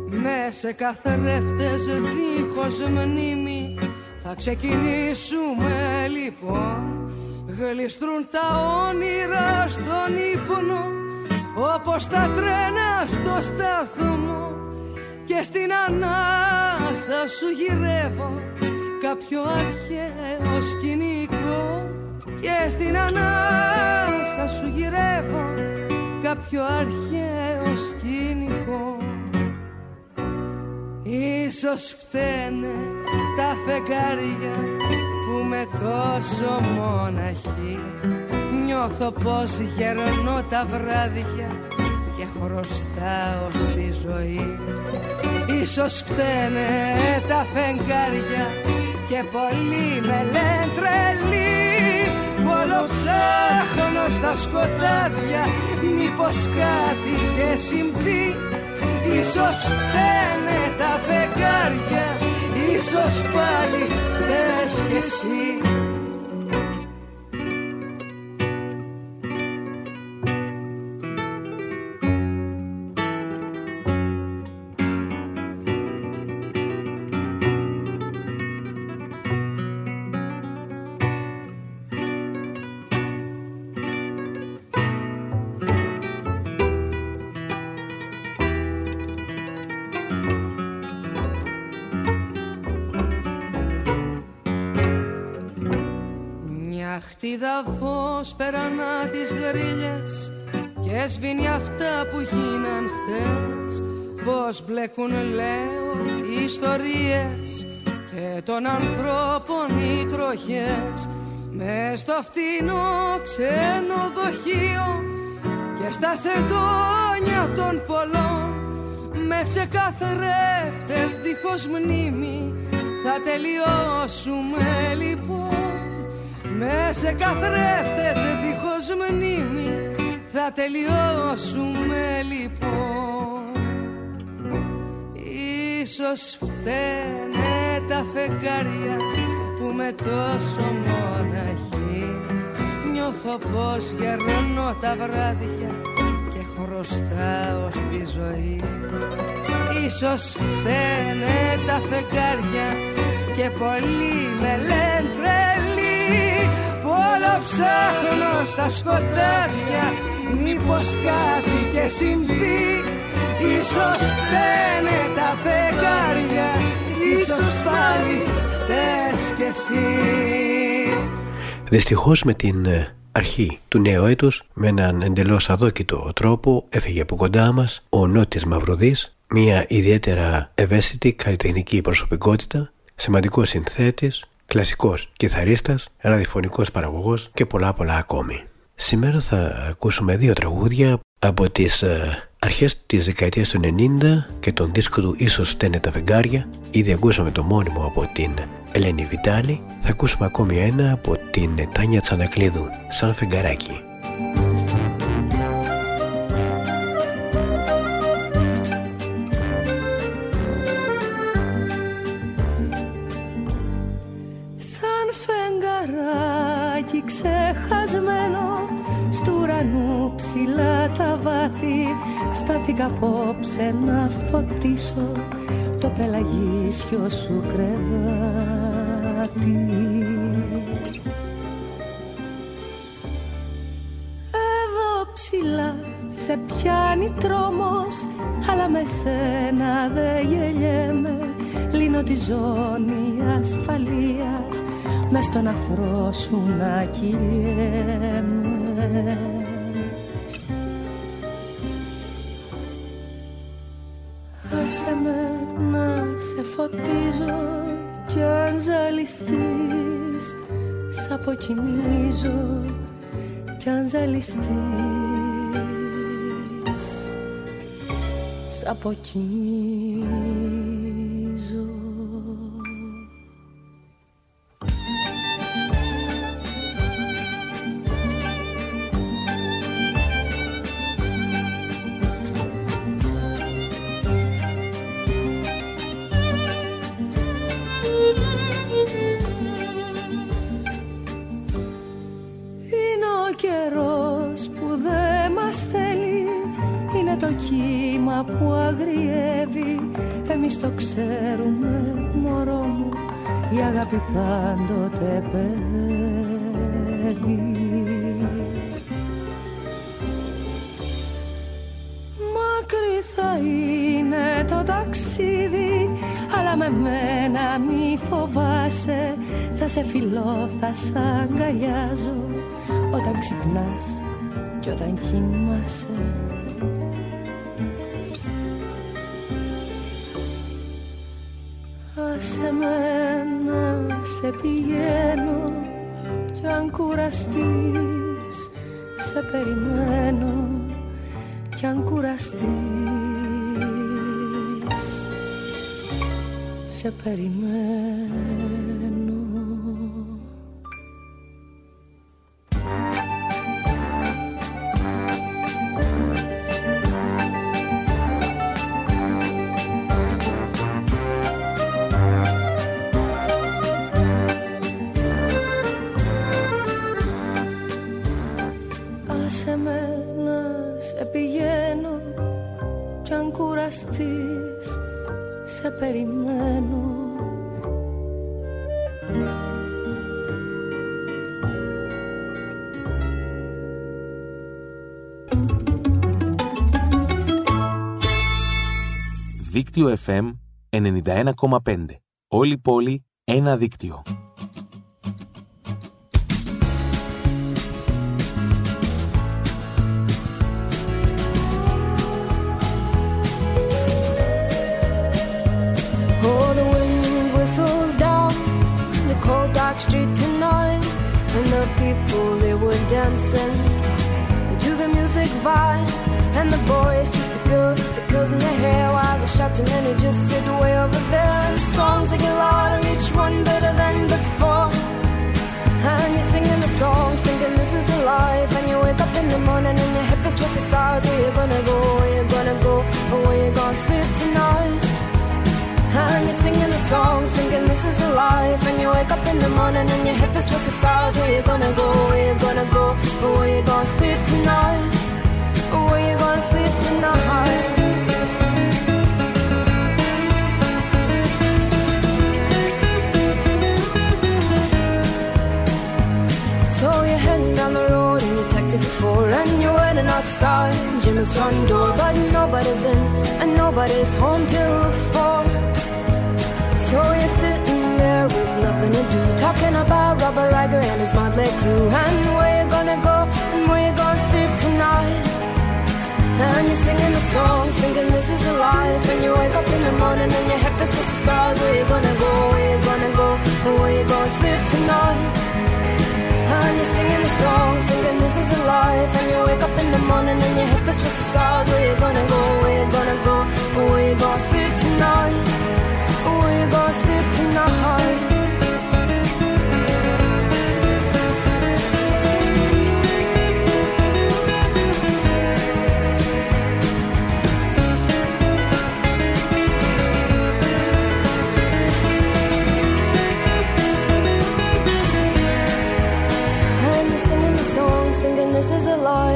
Speaker 13: Με σε καθρέφτες δίχως μνήμη. Θα ξεκινήσουμε λοιπόν. Γλιστρούν τα όνειρα στον ύπνο. Όπως τα τρένα στο σταθμό. Και στην ανάσα σου γυρεύω. Κάποιο αρχαίο σκηνικό. Και στην ανάσα σου γυρεύω κάποιο αρχαίο σκηνικό. Ίσως φταίνε τα φεγγάρια που με τόσο μοναχή. Νιώθω πως γερνώ τα βράδια και χρωστάω στη ζωή. Ίσως φταίνε τα φεγγάρια και πολλοί με λένε τρελή Όλο ψάχνω στα σκοτάδια Μήπως κάτι και συμβεί. Ίσως φταίνε τα φεγγάρια Ίσως πάλι θες κι εσύ φως περανά τις γρίλες Και σβήνει αυτά που γίναν χτες. Πως μπλέκουν λέω οι ιστορίες Και των ανθρώπων οι τροχές. Μες στο φτηνό ξενοδοχείο Και στα σεντόνια των πολλών. Με σε καθρέφτες δίχως μνήμη Θα τελειώσουμε λοιπόν Με σε καθρέφτες δίχως μνήμη θα τελειώσουμε λοιπόν. Ίσως φταίνε τα φεγγάρια που με τόσο μοναχή Νιώθω πως γερνώ τα βράδια και χρωστάω στη ζωή. Ίσως φταίνε τα φεγγάρια και πολλοί με λένε τρελή Που όλο ψάχνω στα σκοτάδια. Μήπως κάτι και συμβεί. Ίσως φταίνε τα φεγγάρια. Ίσως πάλι φταίς κι εσύ.
Speaker 2: Δυστυχώς με την ε, αρχή του νέου έτους με έναν εντελώς αδόκητο τρόπο έφυγε από κοντά μας ο Νότης Μαυροδής μια ιδιαίτερα ευαίσθητη καλλιτεχνική προσωπικότητα σημαντικός συνθέτης, κλασικός κιθαρίστας, ραδιοφωνικός παραγωγός και πολλά πολλά ακόμη. Σήμερα θα ακούσουμε δύο τραγούδια από τις ε, αρχές της δεκαετίας του 90 και τον δίσκο του «Ίσως στένε τα φεγγάρια». Ήδη ακούσαμε το μόνιμο από την Ελένη Βιτάλη. Θα ακούσουμε ακόμη ένα από την Τάνια Τσανακλείδου, «Σαν φεγγαράκι».
Speaker 12: Φεγγαράκι ξεχασμένο Στου ουρανού ψηλά τα βάθη. Στάθηκα απόψε να φωτίσω Το πελαγίσιο σου κρεβάτι. Εδώ ψηλά σε πιάνει τρόμος Αλλά με σένα δεν γελιέμαι. Λύνω τη ζώνη ασφαλείας Μες στον αφρό σου να κυλιέμαι Άσε με να σε φωτίζω κι αν ζαλιστείς Σ' αποκοιμίζω κι αν ζαλιστείς. Σ' αποκοιμίζω περιμένω
Speaker 5: Δίκτυο FM 91,5. Όλη πόλη, ένα δίκτυο.
Speaker 14: Oh, the wind whistles down the cold dark street tonight, and the people they were dancing to the music vibe, and the boys, just the girls with the curls in their hair. While the shouting men who just sit way over there. And the songs they get louder, each one better than before. And you're singing the songs, thinking this is a life. And you wake up in the morning and your hip is twisted sides. Where you gonna go? Where you gonna go? Or where you gonna sleep tonight? And you're singing the songs, thinking this is a life. And you wake up in the morning and your hip is twisted sides. Where you gonna go? Where you gonna go? Or where you gonna sleep tonight? Outside. Jimmy's front door But nobody's in and nobody's home till four. So you're sitting there with nothing to do Talking about Robert Riger and his motley crew. And where you gonna go and you're singing the song, thinking this is a life And you wake up in the morning and your head feels towards the stars Where you gonna go, where you gonna go, and where you gonna sleep tonight and you're singing the song, thinking this is a life. And you wake up in the morning and your head feels towards the stars. Where you gonna go? Where you gonna go? Where you gonna sleep tonight? Where you gonna sleep tonight?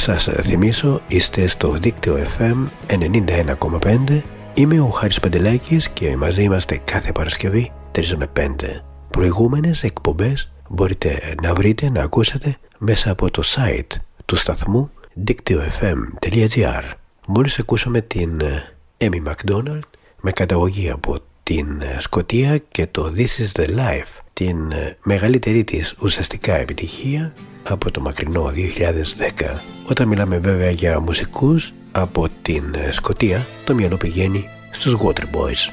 Speaker 2: Σας θυμίσω, είστε στο δίκτυο FM 91,5. Είμαι ο Χάρης Παντελάκης και μαζί είμαστε κάθε Παρασκευή 3 με 5. Προηγούμενες εκπομπές μπορείτε να βρείτε, να ακούσετε μέσα από το site του σταθμού δίκτυο.fm.gr Μόλις ακούσαμε την Amy McDonald με καταγωγή από την ε, Σκοτία και το This is the Life την ε, μεγαλύτερη της ουσιαστικά επιτυχία από το μακρινό 2010 όταν μιλάμε βέβαια για μουσικούς από την ε, Σκοτία το μυαλό πηγαίνει στους Waterboys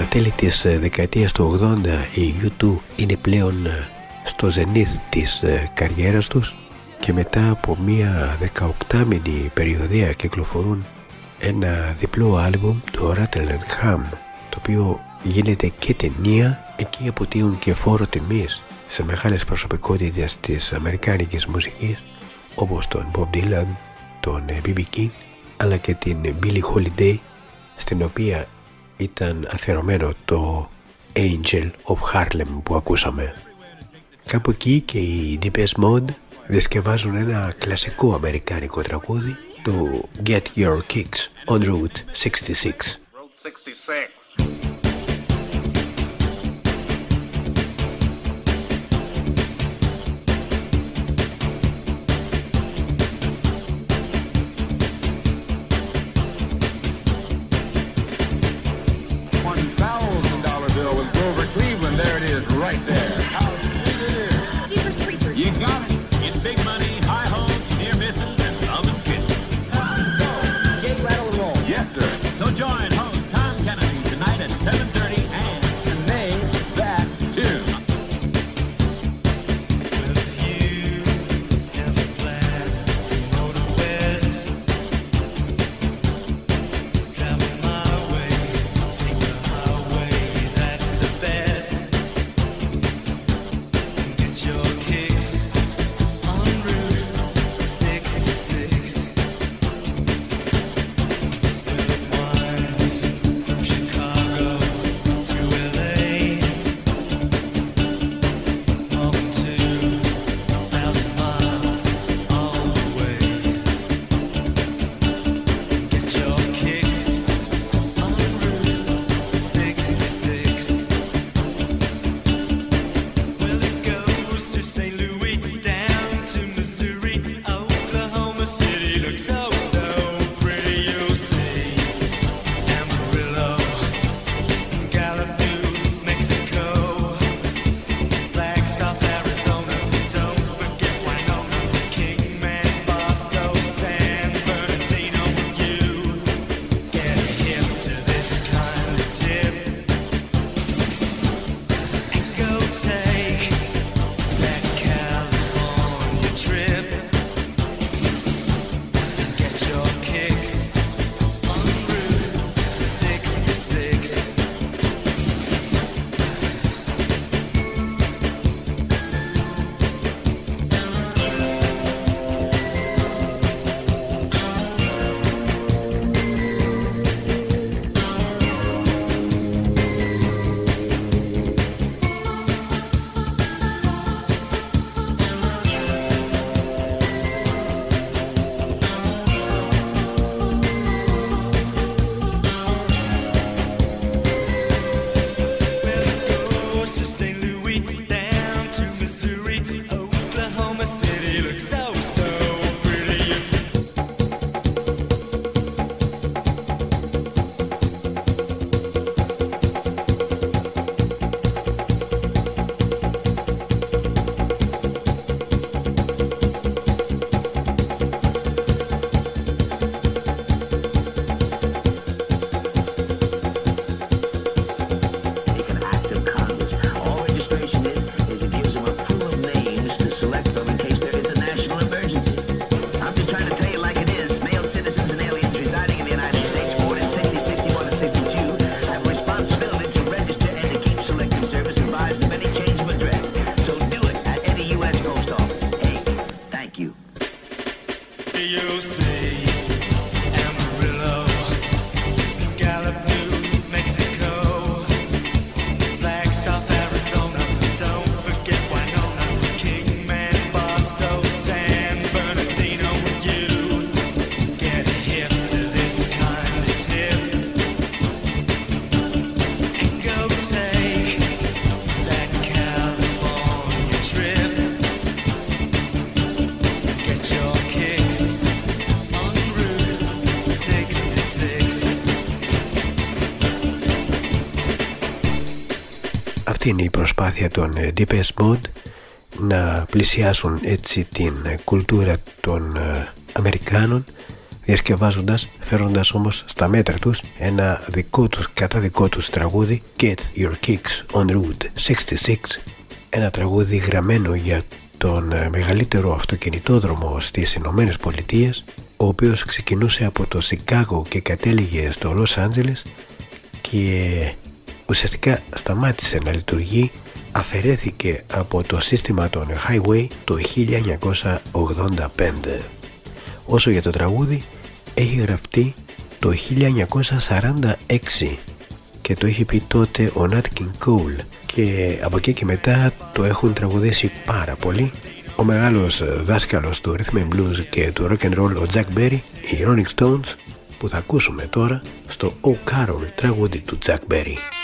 Speaker 2: Στα τέλη της ε, δεκαετίας του 80 οι U2 είναι πλέον ε, στο ζενήθ της ε, καριέρας τους και μετά από μία 18 μήνη περιοδία κυκλοφορούν ένα διπλό άλμπουμ του Rattle Ham
Speaker 15: το οποίο γίνεται και ταινία εκεί αποτείουν και φόρο τιμής σε μεγάλες προσωπικότητες της αμερικάνικης μουσικής όπως τον Bob Dylan, τον B.B. King αλλά και την Billie Holiday στην οποία ήταν αφιερωμένο το Angel of Harlem που ακούσαμε. Κάπου εκεί και οι Deepest Mode διασκευάζουν ένα κλασικό αμερικάνικο τραγούδι το Get Your Kicks on Route 66. Είναι η προσπάθεια των ε, Deepest Mode να πλησιάσουν έτσι την ε, κουλτούρα των ε, Αμερικάνων διασκευάζοντας, φέροντας όμως στα μέτρα τους ένα δικό τους, κατά δικό τους τραγούδι Get Your Kicks on Route 66 ένα τραγούδι γραμμένο για τον μεγαλύτερο αυτοκινητόδρομο στις Ηνωμένες Πολιτείες ο οποίος ξεκινούσε από το Σικάγο και κατέληγε στο Λος Άντζελες
Speaker 16: και ουσιαστικά σταμάτησε να λειτουργεί αφαιρέθηκε από το σύστημα των Highway το 1985. Όσο για το τραγούδι έχει γραφτεί το 1946 και το έχει πει τότε ο Nat King Cole και από εκεί και μετά το έχουν τραγουδήσει πάρα πολύ ο μεγάλος δάσκαλος του Rhythm and Blues και του Rock and Roll ο Jack Berry οι Rolling Stones που θα ακούσουμε τώρα στο O Carol τραγούδι του Jack Berry.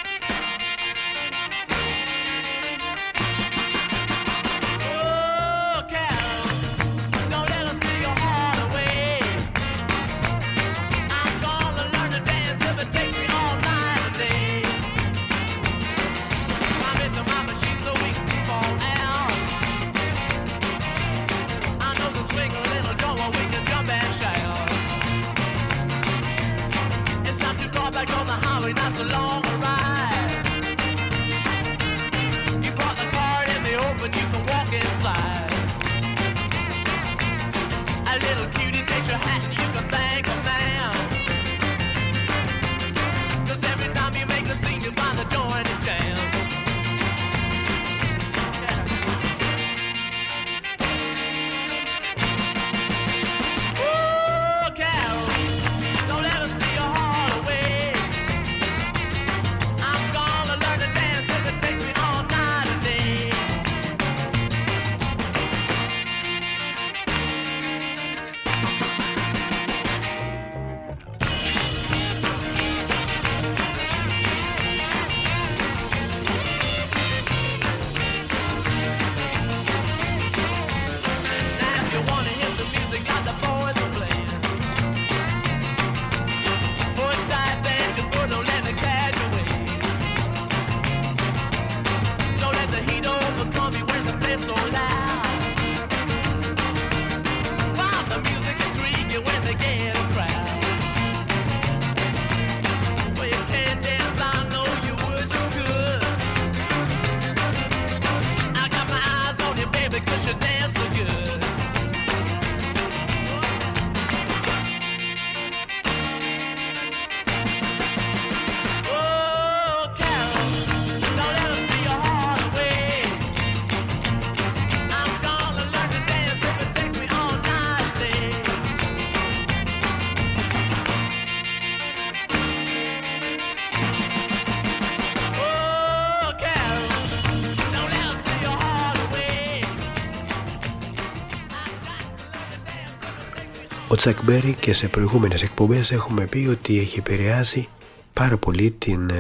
Speaker 16: Τσακ Μπέρι και σε προηγούμενες εκπομπές έχουμε πει ότι έχει επηρεάσει πάρα πολύ την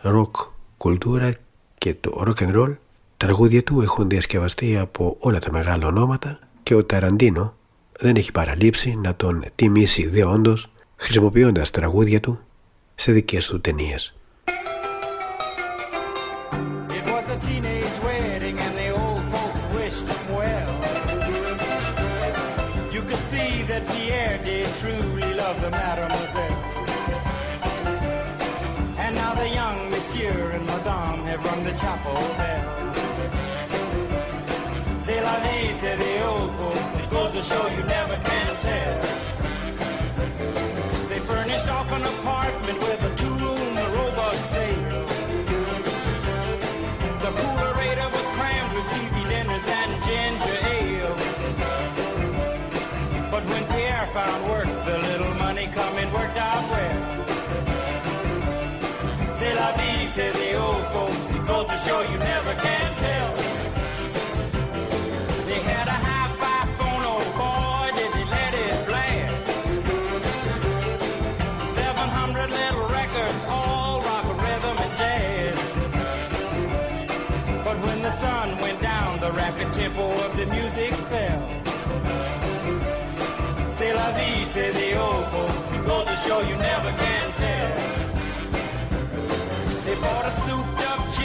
Speaker 16: ροκ ε, κουλτούρα και το rock and roll. Τα τραγούδια του έχουν διασκευαστεί από όλα τα μεγάλα ονόματα και ο Ταραντίνο δεν έχει παραλείψει να τον τιμήσει δεόντως χρησιμοποιώντας τραγούδια του σε δικές του ταινίες.
Speaker 17: Show you never can tell. They had a phone, oh boy, did they let it blast. 700 little records, all rock, rhythm, and jazz. But when the sun went down, the rapid tempo of the music fell. La vie, say the old folks, go to show you never can tell. They bought a souped up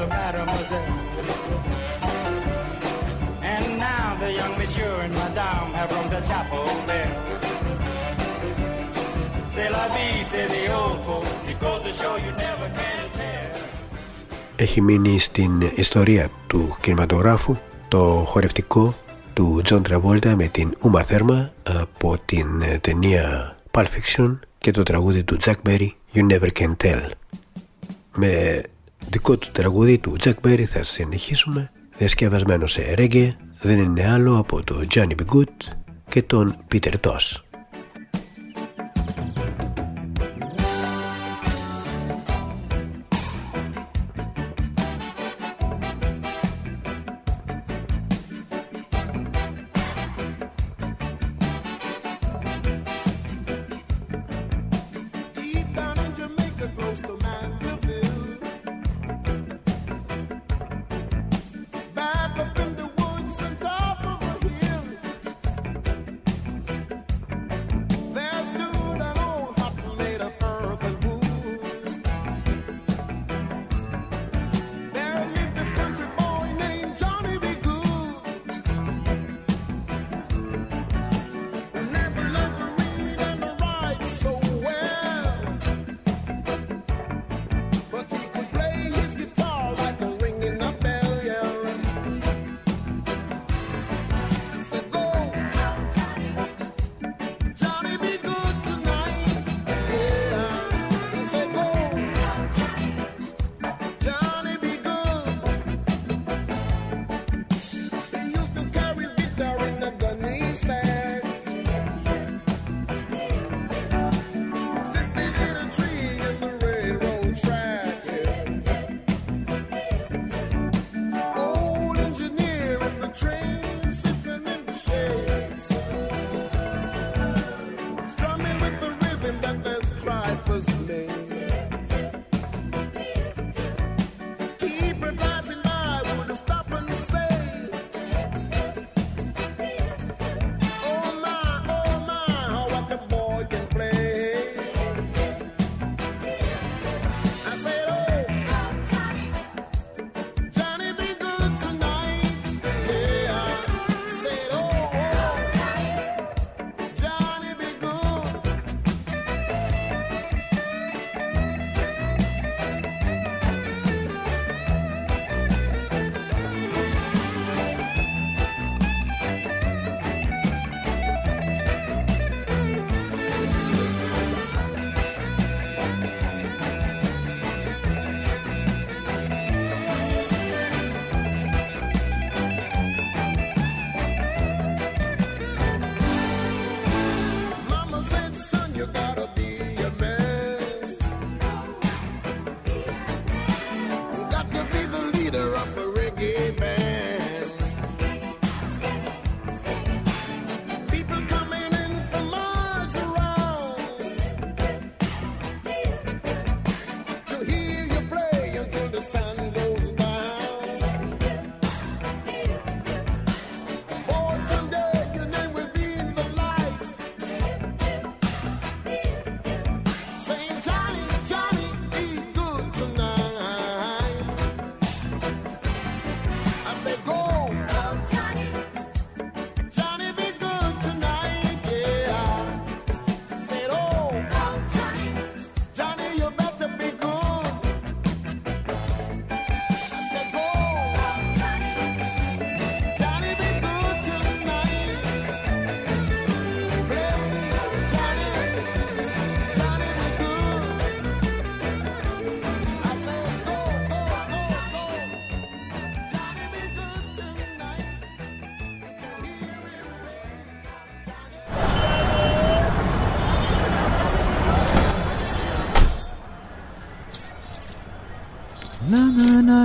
Speaker 17: the mademoiselle. And now the young monsieur and madame have rung the chapel bell. C'est la vie, c'est the old folks. It goes to show you never can tell.
Speaker 2: Έχει μείνει στην ιστορία του κινηματογράφου το χορευτικό του Τζον Τραβόλτα με την Ούμα Θέρμαν από την ταινία Pulp Fiction και το τραγούδι του Chuck Berry You Never Can Tell με δικό του τραγουδί του Jack Berry θα συνεχίσουμε διασκευασμένο σε reggae δεν είναι άλλο από το Johnny B. Good και τον Peter
Speaker 18: Tosh.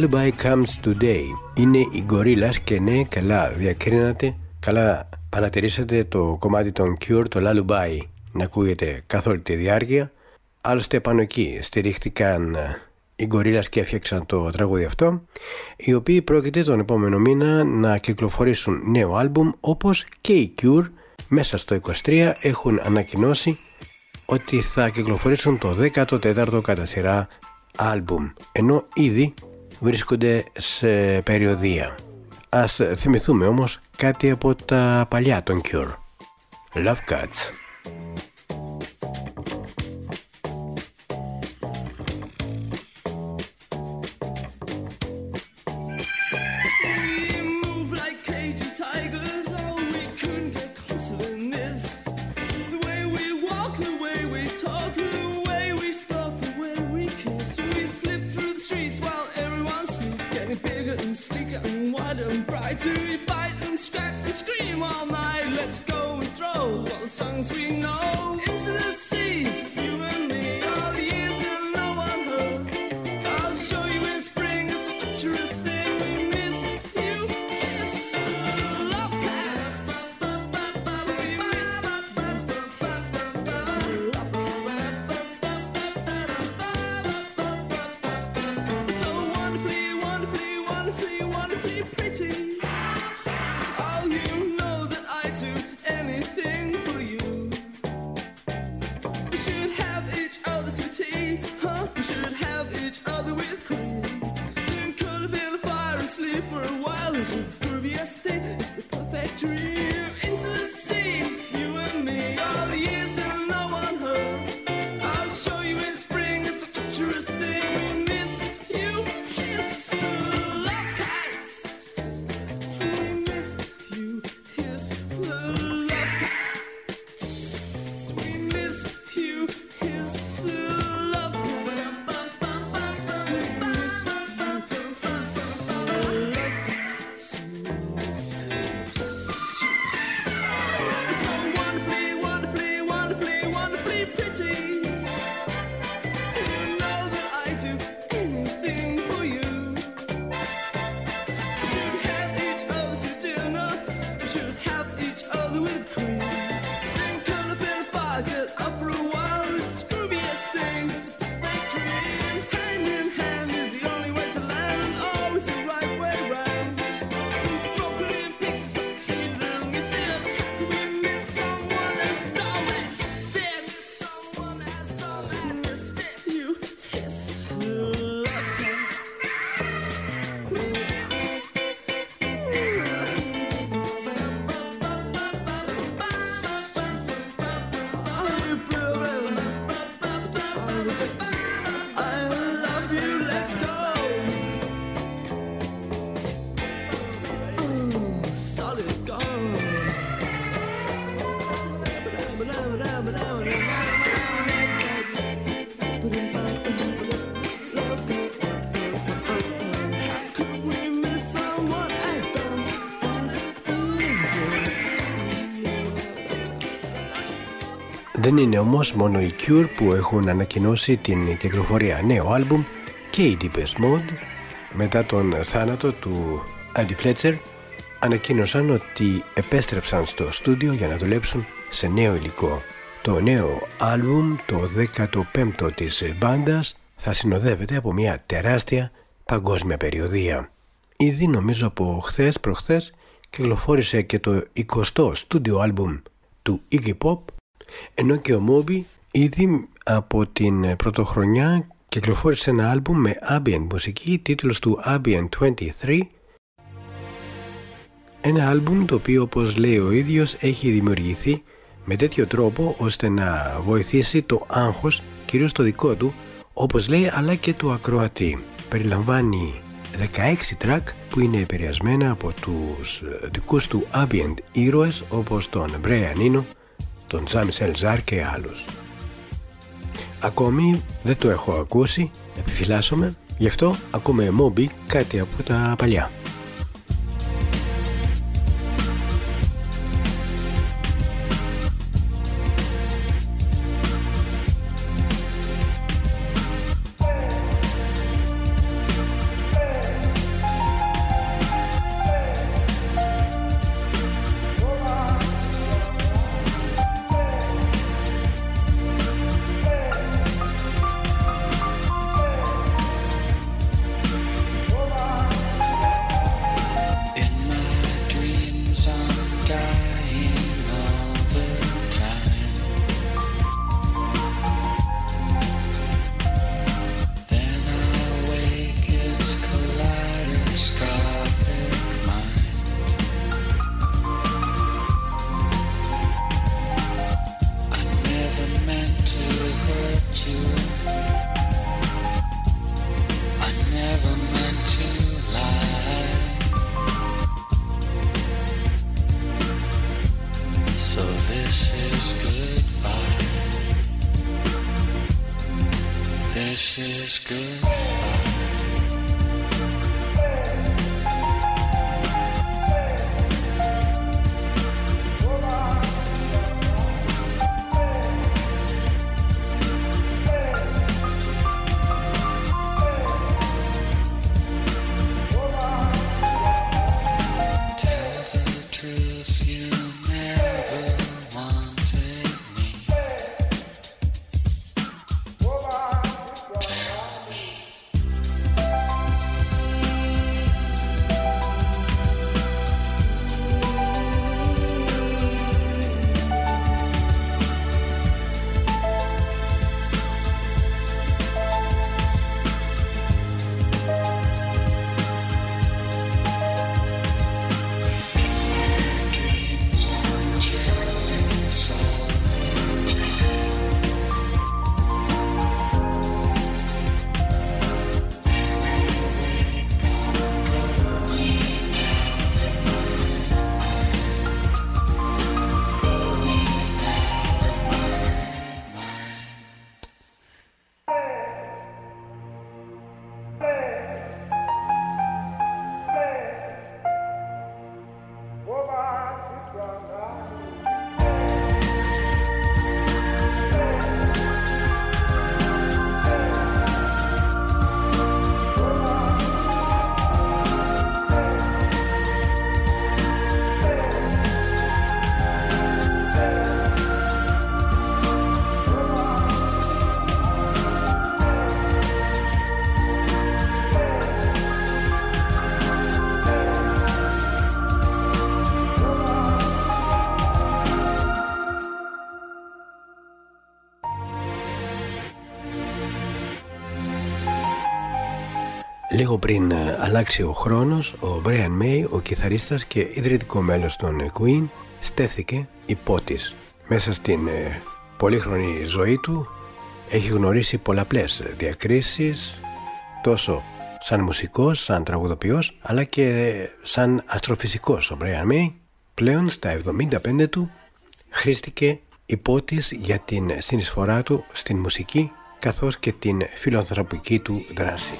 Speaker 19: Lullaby Comes Today είναι οι Gorillaz και ναι καλά διακρίνατε καλά παρατηρήσατε το κομμάτι των Cure το Lullaby να ακούγεται καθ' όλη τη διάρκεια. Άλλωστε πάνω εκεί στηρίχτηκαν ε, οι Gorillaz και έφτιαξαν το τραγούδι αυτό οι οποίοι πρόκειται τον επόμενο μήνα να κυκλοφορήσουν νέο άλμπουμ όπως και οι Cure μέσα στο 23 έχουν ανακοινώσει ότι θα κυκλοφορήσουν το 14ο κατά σειρά άλμπουμ ενώ ήδη βρίσκονται σε περιοδία. Ας θυμηθούμε όμως κάτι από τα παλιά των Cure. Love Cuts. Δεν είναι όμως μόνο οι Cure που έχουν ανακοινώσει την κυκλοφορία. Νέο άλμπουμ και οι Deepest Mode μετά τον θάνατο του Andy Fletcher ανακοίνωσαν ότι επέστρεψαν στο στούντιο για να δουλέψουν σε νέο υλικό. Το νέο άλμπουμ, το 15ο της μπάντας, θα συνοδεύεται από μια τεράστια παγκόσμια περιοδία. Ήδη νομίζω από χθες προχθές κυκλοφόρησε και το 20ο στούντιο άλμπουμ του Iggy Pop ενώ και ο Moby ήδη από την πρωτοχρονιά κυκλοφόρησε ένα άλμπουμ με ambient μουσική τίτλος του Ambient 23 ένα άλμπουμ το οποίο όπως λέει ο ίδιος έχει δημιουργηθεί με τέτοιο τρόπο ώστε να βοηθήσει το άγχος κυρίως το δικό του όπως λέει αλλά και του ακροατή. Περιλαμβάνει 16 track που είναι επηρεασμένα από τους δικούς του ambient ήρωες όπως τον Brian Eno, τον Τζάμι Σελζάρ και άλλους. Ακόμη δεν το έχω ακούσει, επιφυλάσσομαι, γι' αυτό ακούμε Moby κάτι από τα παλιά.
Speaker 2: Λίγο πριν ε, αλλάξει ο χρόνος, ο Brian May, ο κιθαρίστας και ιδρυτικό μέλος των Queen, στέφθηκε υπότης. Μέσα στην ε, πολύχρονη ζωή του έχει γνωρίσει πολλαπλές διακρίσεις, τόσο σαν μουσικός, σαν τραγουδοποιός, αλλά και σαν αστροφυσικός. Ο Brian May πλέον στα 75 του χρήστηκε υπότης για την συνεισφορά του στην μουσική καθώς και την φιλοανθρωπική του δράση.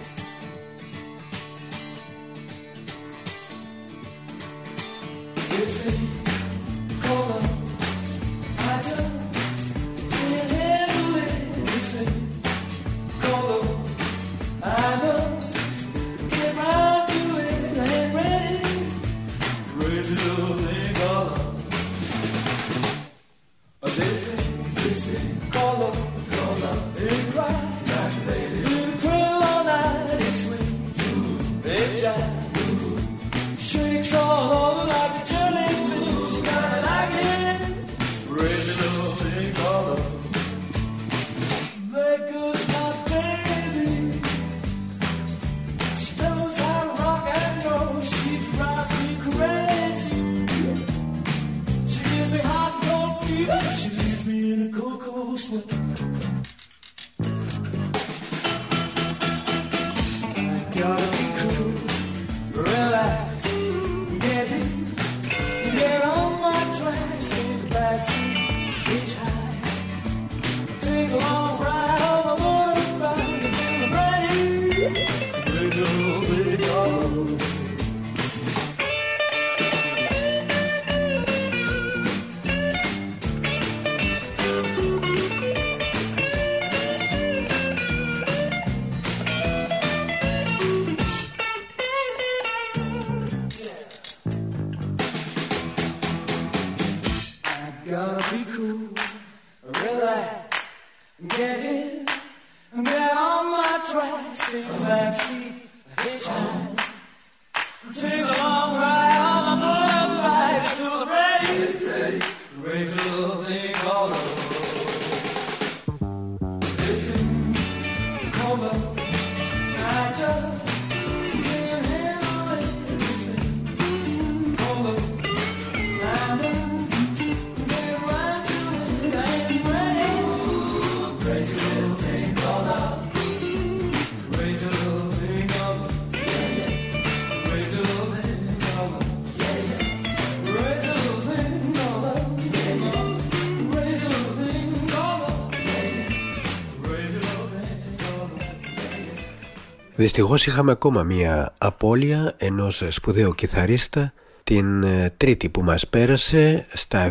Speaker 2: Δυστυχώς είχαμε ακόμα μία απώλεια ενός σπουδαίου κιθαρίστα την ε, τρίτη που μας πέρασε. Στα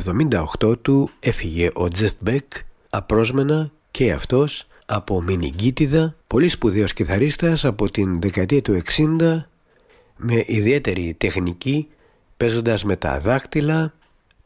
Speaker 2: 78 του έφυγε ο Τζεφ Μπέκ απρόσμενα και αυτός από Μινιγκίτιδα πολύ σπουδαίος κιθαρίστας από την δεκαετία του 60 με ιδιαίτερη τεχνική παίζοντας με τα δάκτυλα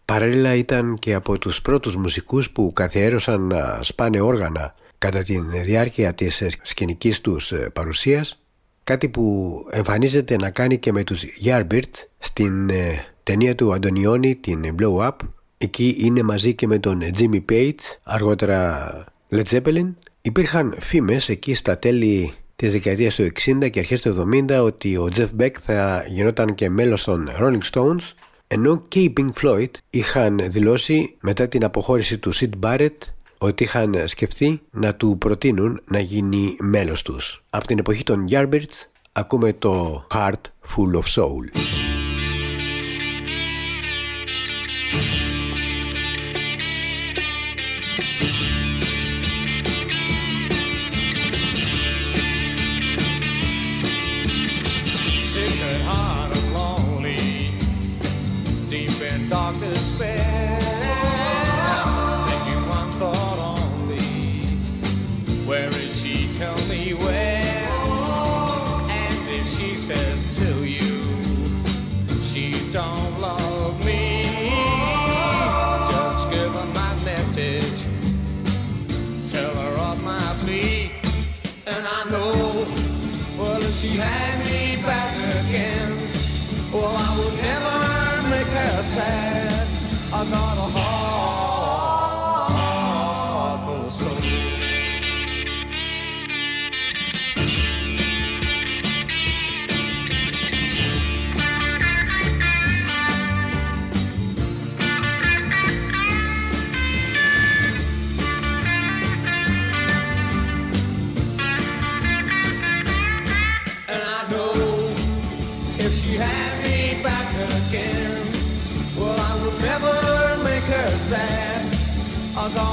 Speaker 2: παράλληλα ήταν και από τους πρώτους μουσικούς που καθιέρωσαν να σπάνε όργανα κατά τη διάρκεια της σκηνικής τους ε, παρουσίας κάτι που εμφανίζεται να κάνει και με τους Yardbird στην ε, ταινία του Αντωνιώνη την Blow Up. Εκεί είναι μαζί και με τον Jimmy Page αργότερα Led Zeppelin. Υπήρχαν φήμες εκεί στα τέλη της δεκαετίας του 60 και αρχές του 70 ότι ο Jeff Beck θα γινόταν και μέλος των Rolling Stones ενώ και οι Pink Floyd είχαν δηλώσει μετά την αποχώρηση του Sid Barrett ότι είχαν σκεφτεί να του προτείνουν να γίνει μέλος τους. Από την εποχή των Yardbirds ακούμε το Heart Full of Soul.
Speaker 20: I got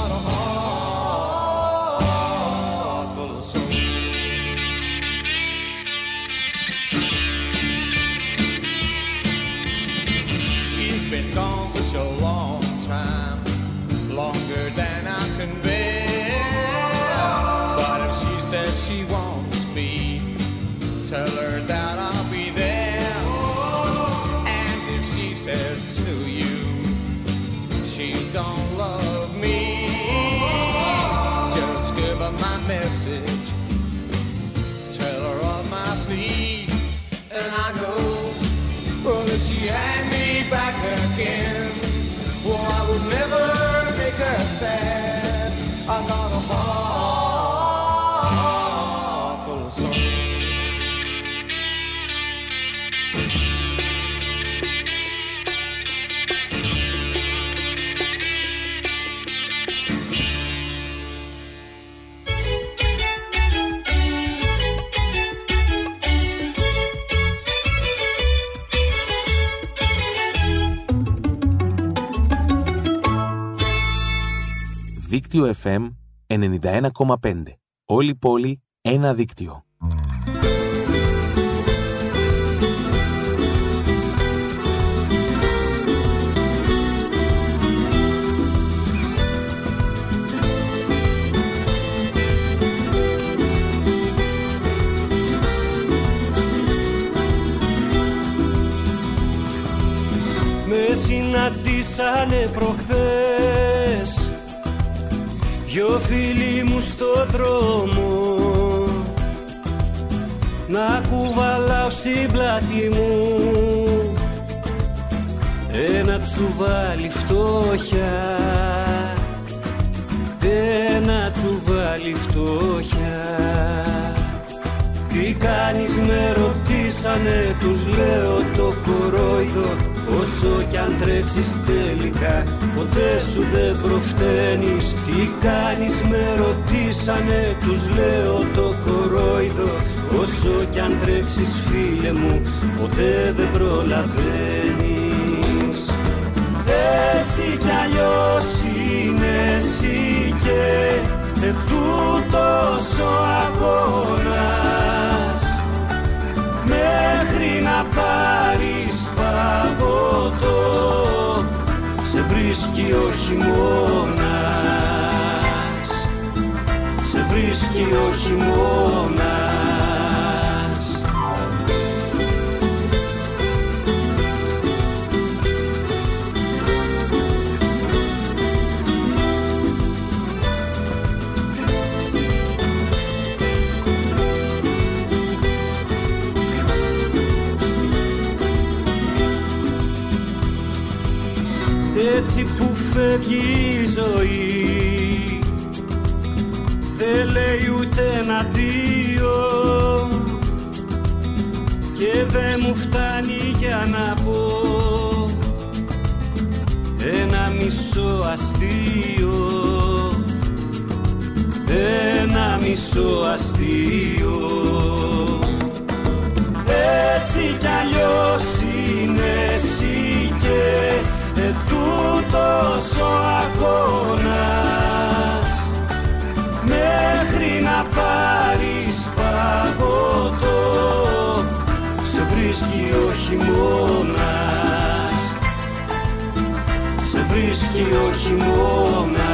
Speaker 5: Δίκτυο FM 91,5. Όλη πόλη, ένα δίκτυο.
Speaker 9: Με συναντήσανε προχθές Δυο φίλοι μου στο δρόμο. Να κουβαλάω στην πλάτη μου. Ένα τσουβάλι φτώχεια. Ένα τσουβάλι φτώχεια. Τι κάνεις με ρωτήσανε τους λέω το κορόιδο Όσο κι αν τρέξεις τελικά Ποτέ σου δεν προφταίνεις. Τι κάνεις με ρωτήσανε Τους λέω το κορόιδο. Όσο κι αν τρέξεις φίλε μου Ποτέ δεν προλαβαίνεις. Έτσι κι αλλιώς είναι εσύ και Ετούτος ο αγώνας. Μέχρι να πάρεις σε βρίσκει ο χειμώνας. Σε βρίσκει ο χειμώνας. Φεύγει η ζωή. Δεν λέει ούτε ένα δύο και δεν μου φτάνει για να πω ένα μισό αστείο. Ένα μισό αστείο. Έτσι κι αλλιώς είναι εσύ και τούτος ο αγώνας. Μέχρι να πάρεις παγωτό σε βρίσκει ο χειμώνας. Σε βρίσκει ο χειμώνας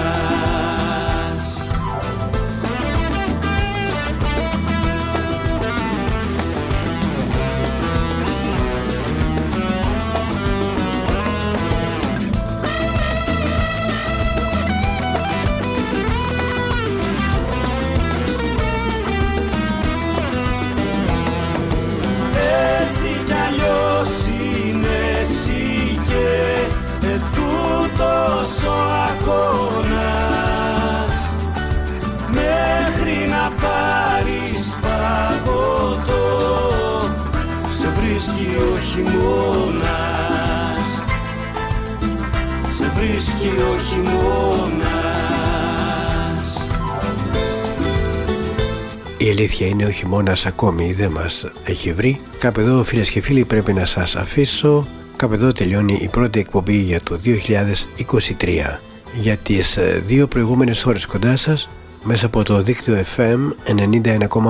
Speaker 2: αλήθεια είναι ο χειμώνα ακόμη δεν μας έχει βρει. Κάπου εδώ φίλες και φίλοι πρέπει να σας αφήσω. Κάπου εδώ τελειώνει η πρώτη εκπομπή για το 2023. Για τις ε, δύο προηγούμενες ώρες κοντά σας, μέσα από το δίκτυο FM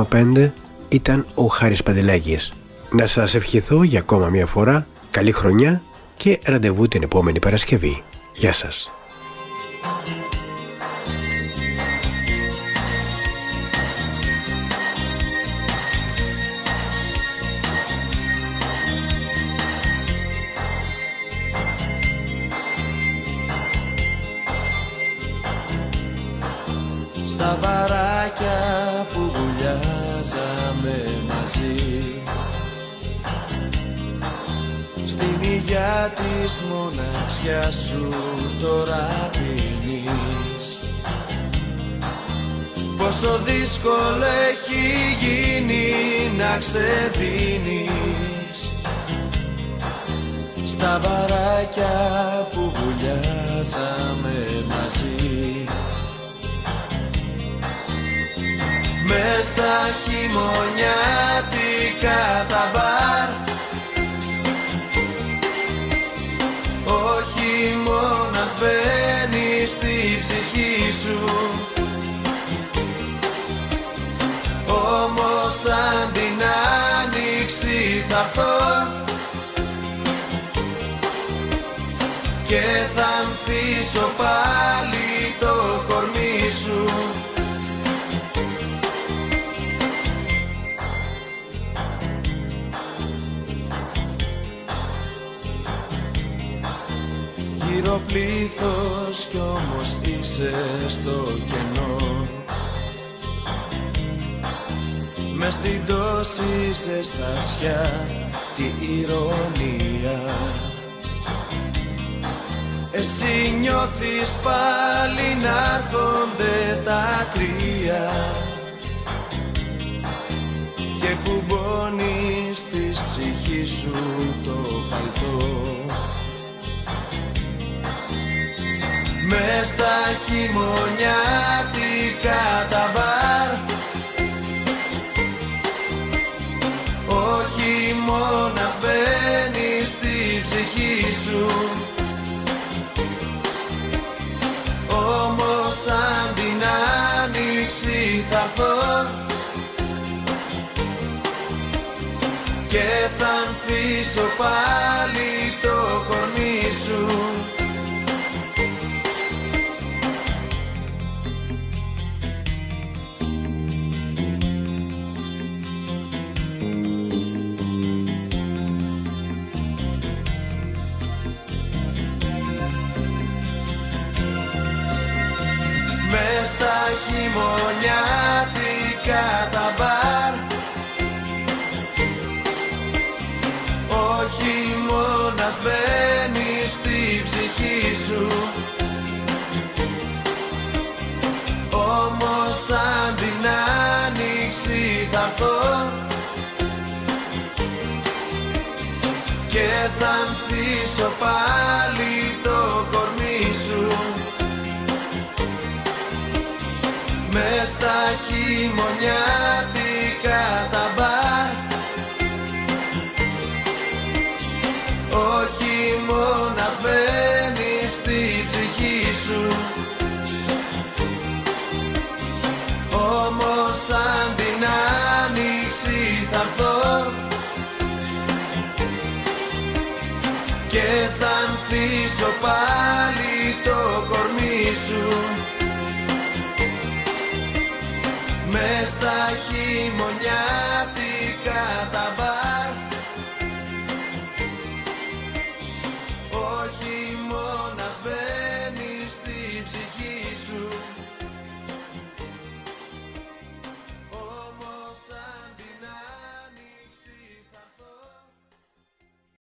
Speaker 2: 91,5 ήταν ο Χάρης Παντελάκης. Να σας ευχηθώ για ακόμα μια φορά καλή χρονιά και ραντεβού την επόμενη Παρασκευή. Γεια σας.
Speaker 9: Υγειά της μοναξιάς σου τώρα πίνεις. Πόσο δύσκολο έχει γίνει να ξεδίνεις. Στα βαράκια που βουλιάζαμε μαζί. Μες στα χειμωνιάτικα τα μπαρ Και θα ανθίσω πάλι το κορμί σου. Γύρω πλήθος κι όμως είσαι στο κενό. Μες στην τόση ζεστασιά τη ηρωνία εσύ νιώθεις πάλι να έρχονται τα κρύα. Και κουμπώνεις της ψυχής σου το παλτό. Μες στα χειμωνιάτικα τα μπαρ. Ο χειμώνας μπαίνει στη ψυχή σου Όμως σαν την άνοιξη θα έρθω Και θα ανθίσω πάλι χειμωνιάτικα τα μπαρ. Ο χειμώνας μπαίνεις στη ψυχή σου. Όμως σαν την άνοιξη θα έρθω και θα ανθίσω πάλι μες στα χειμωνιάτικα τα μπαρ. Ο χειμώνας μπαίνει στη ψυχή σου. Όμως σαν την άνοιξη θα έρθω και θα ανθίσω πάλι το κορμί σου μες στα χειμωνιά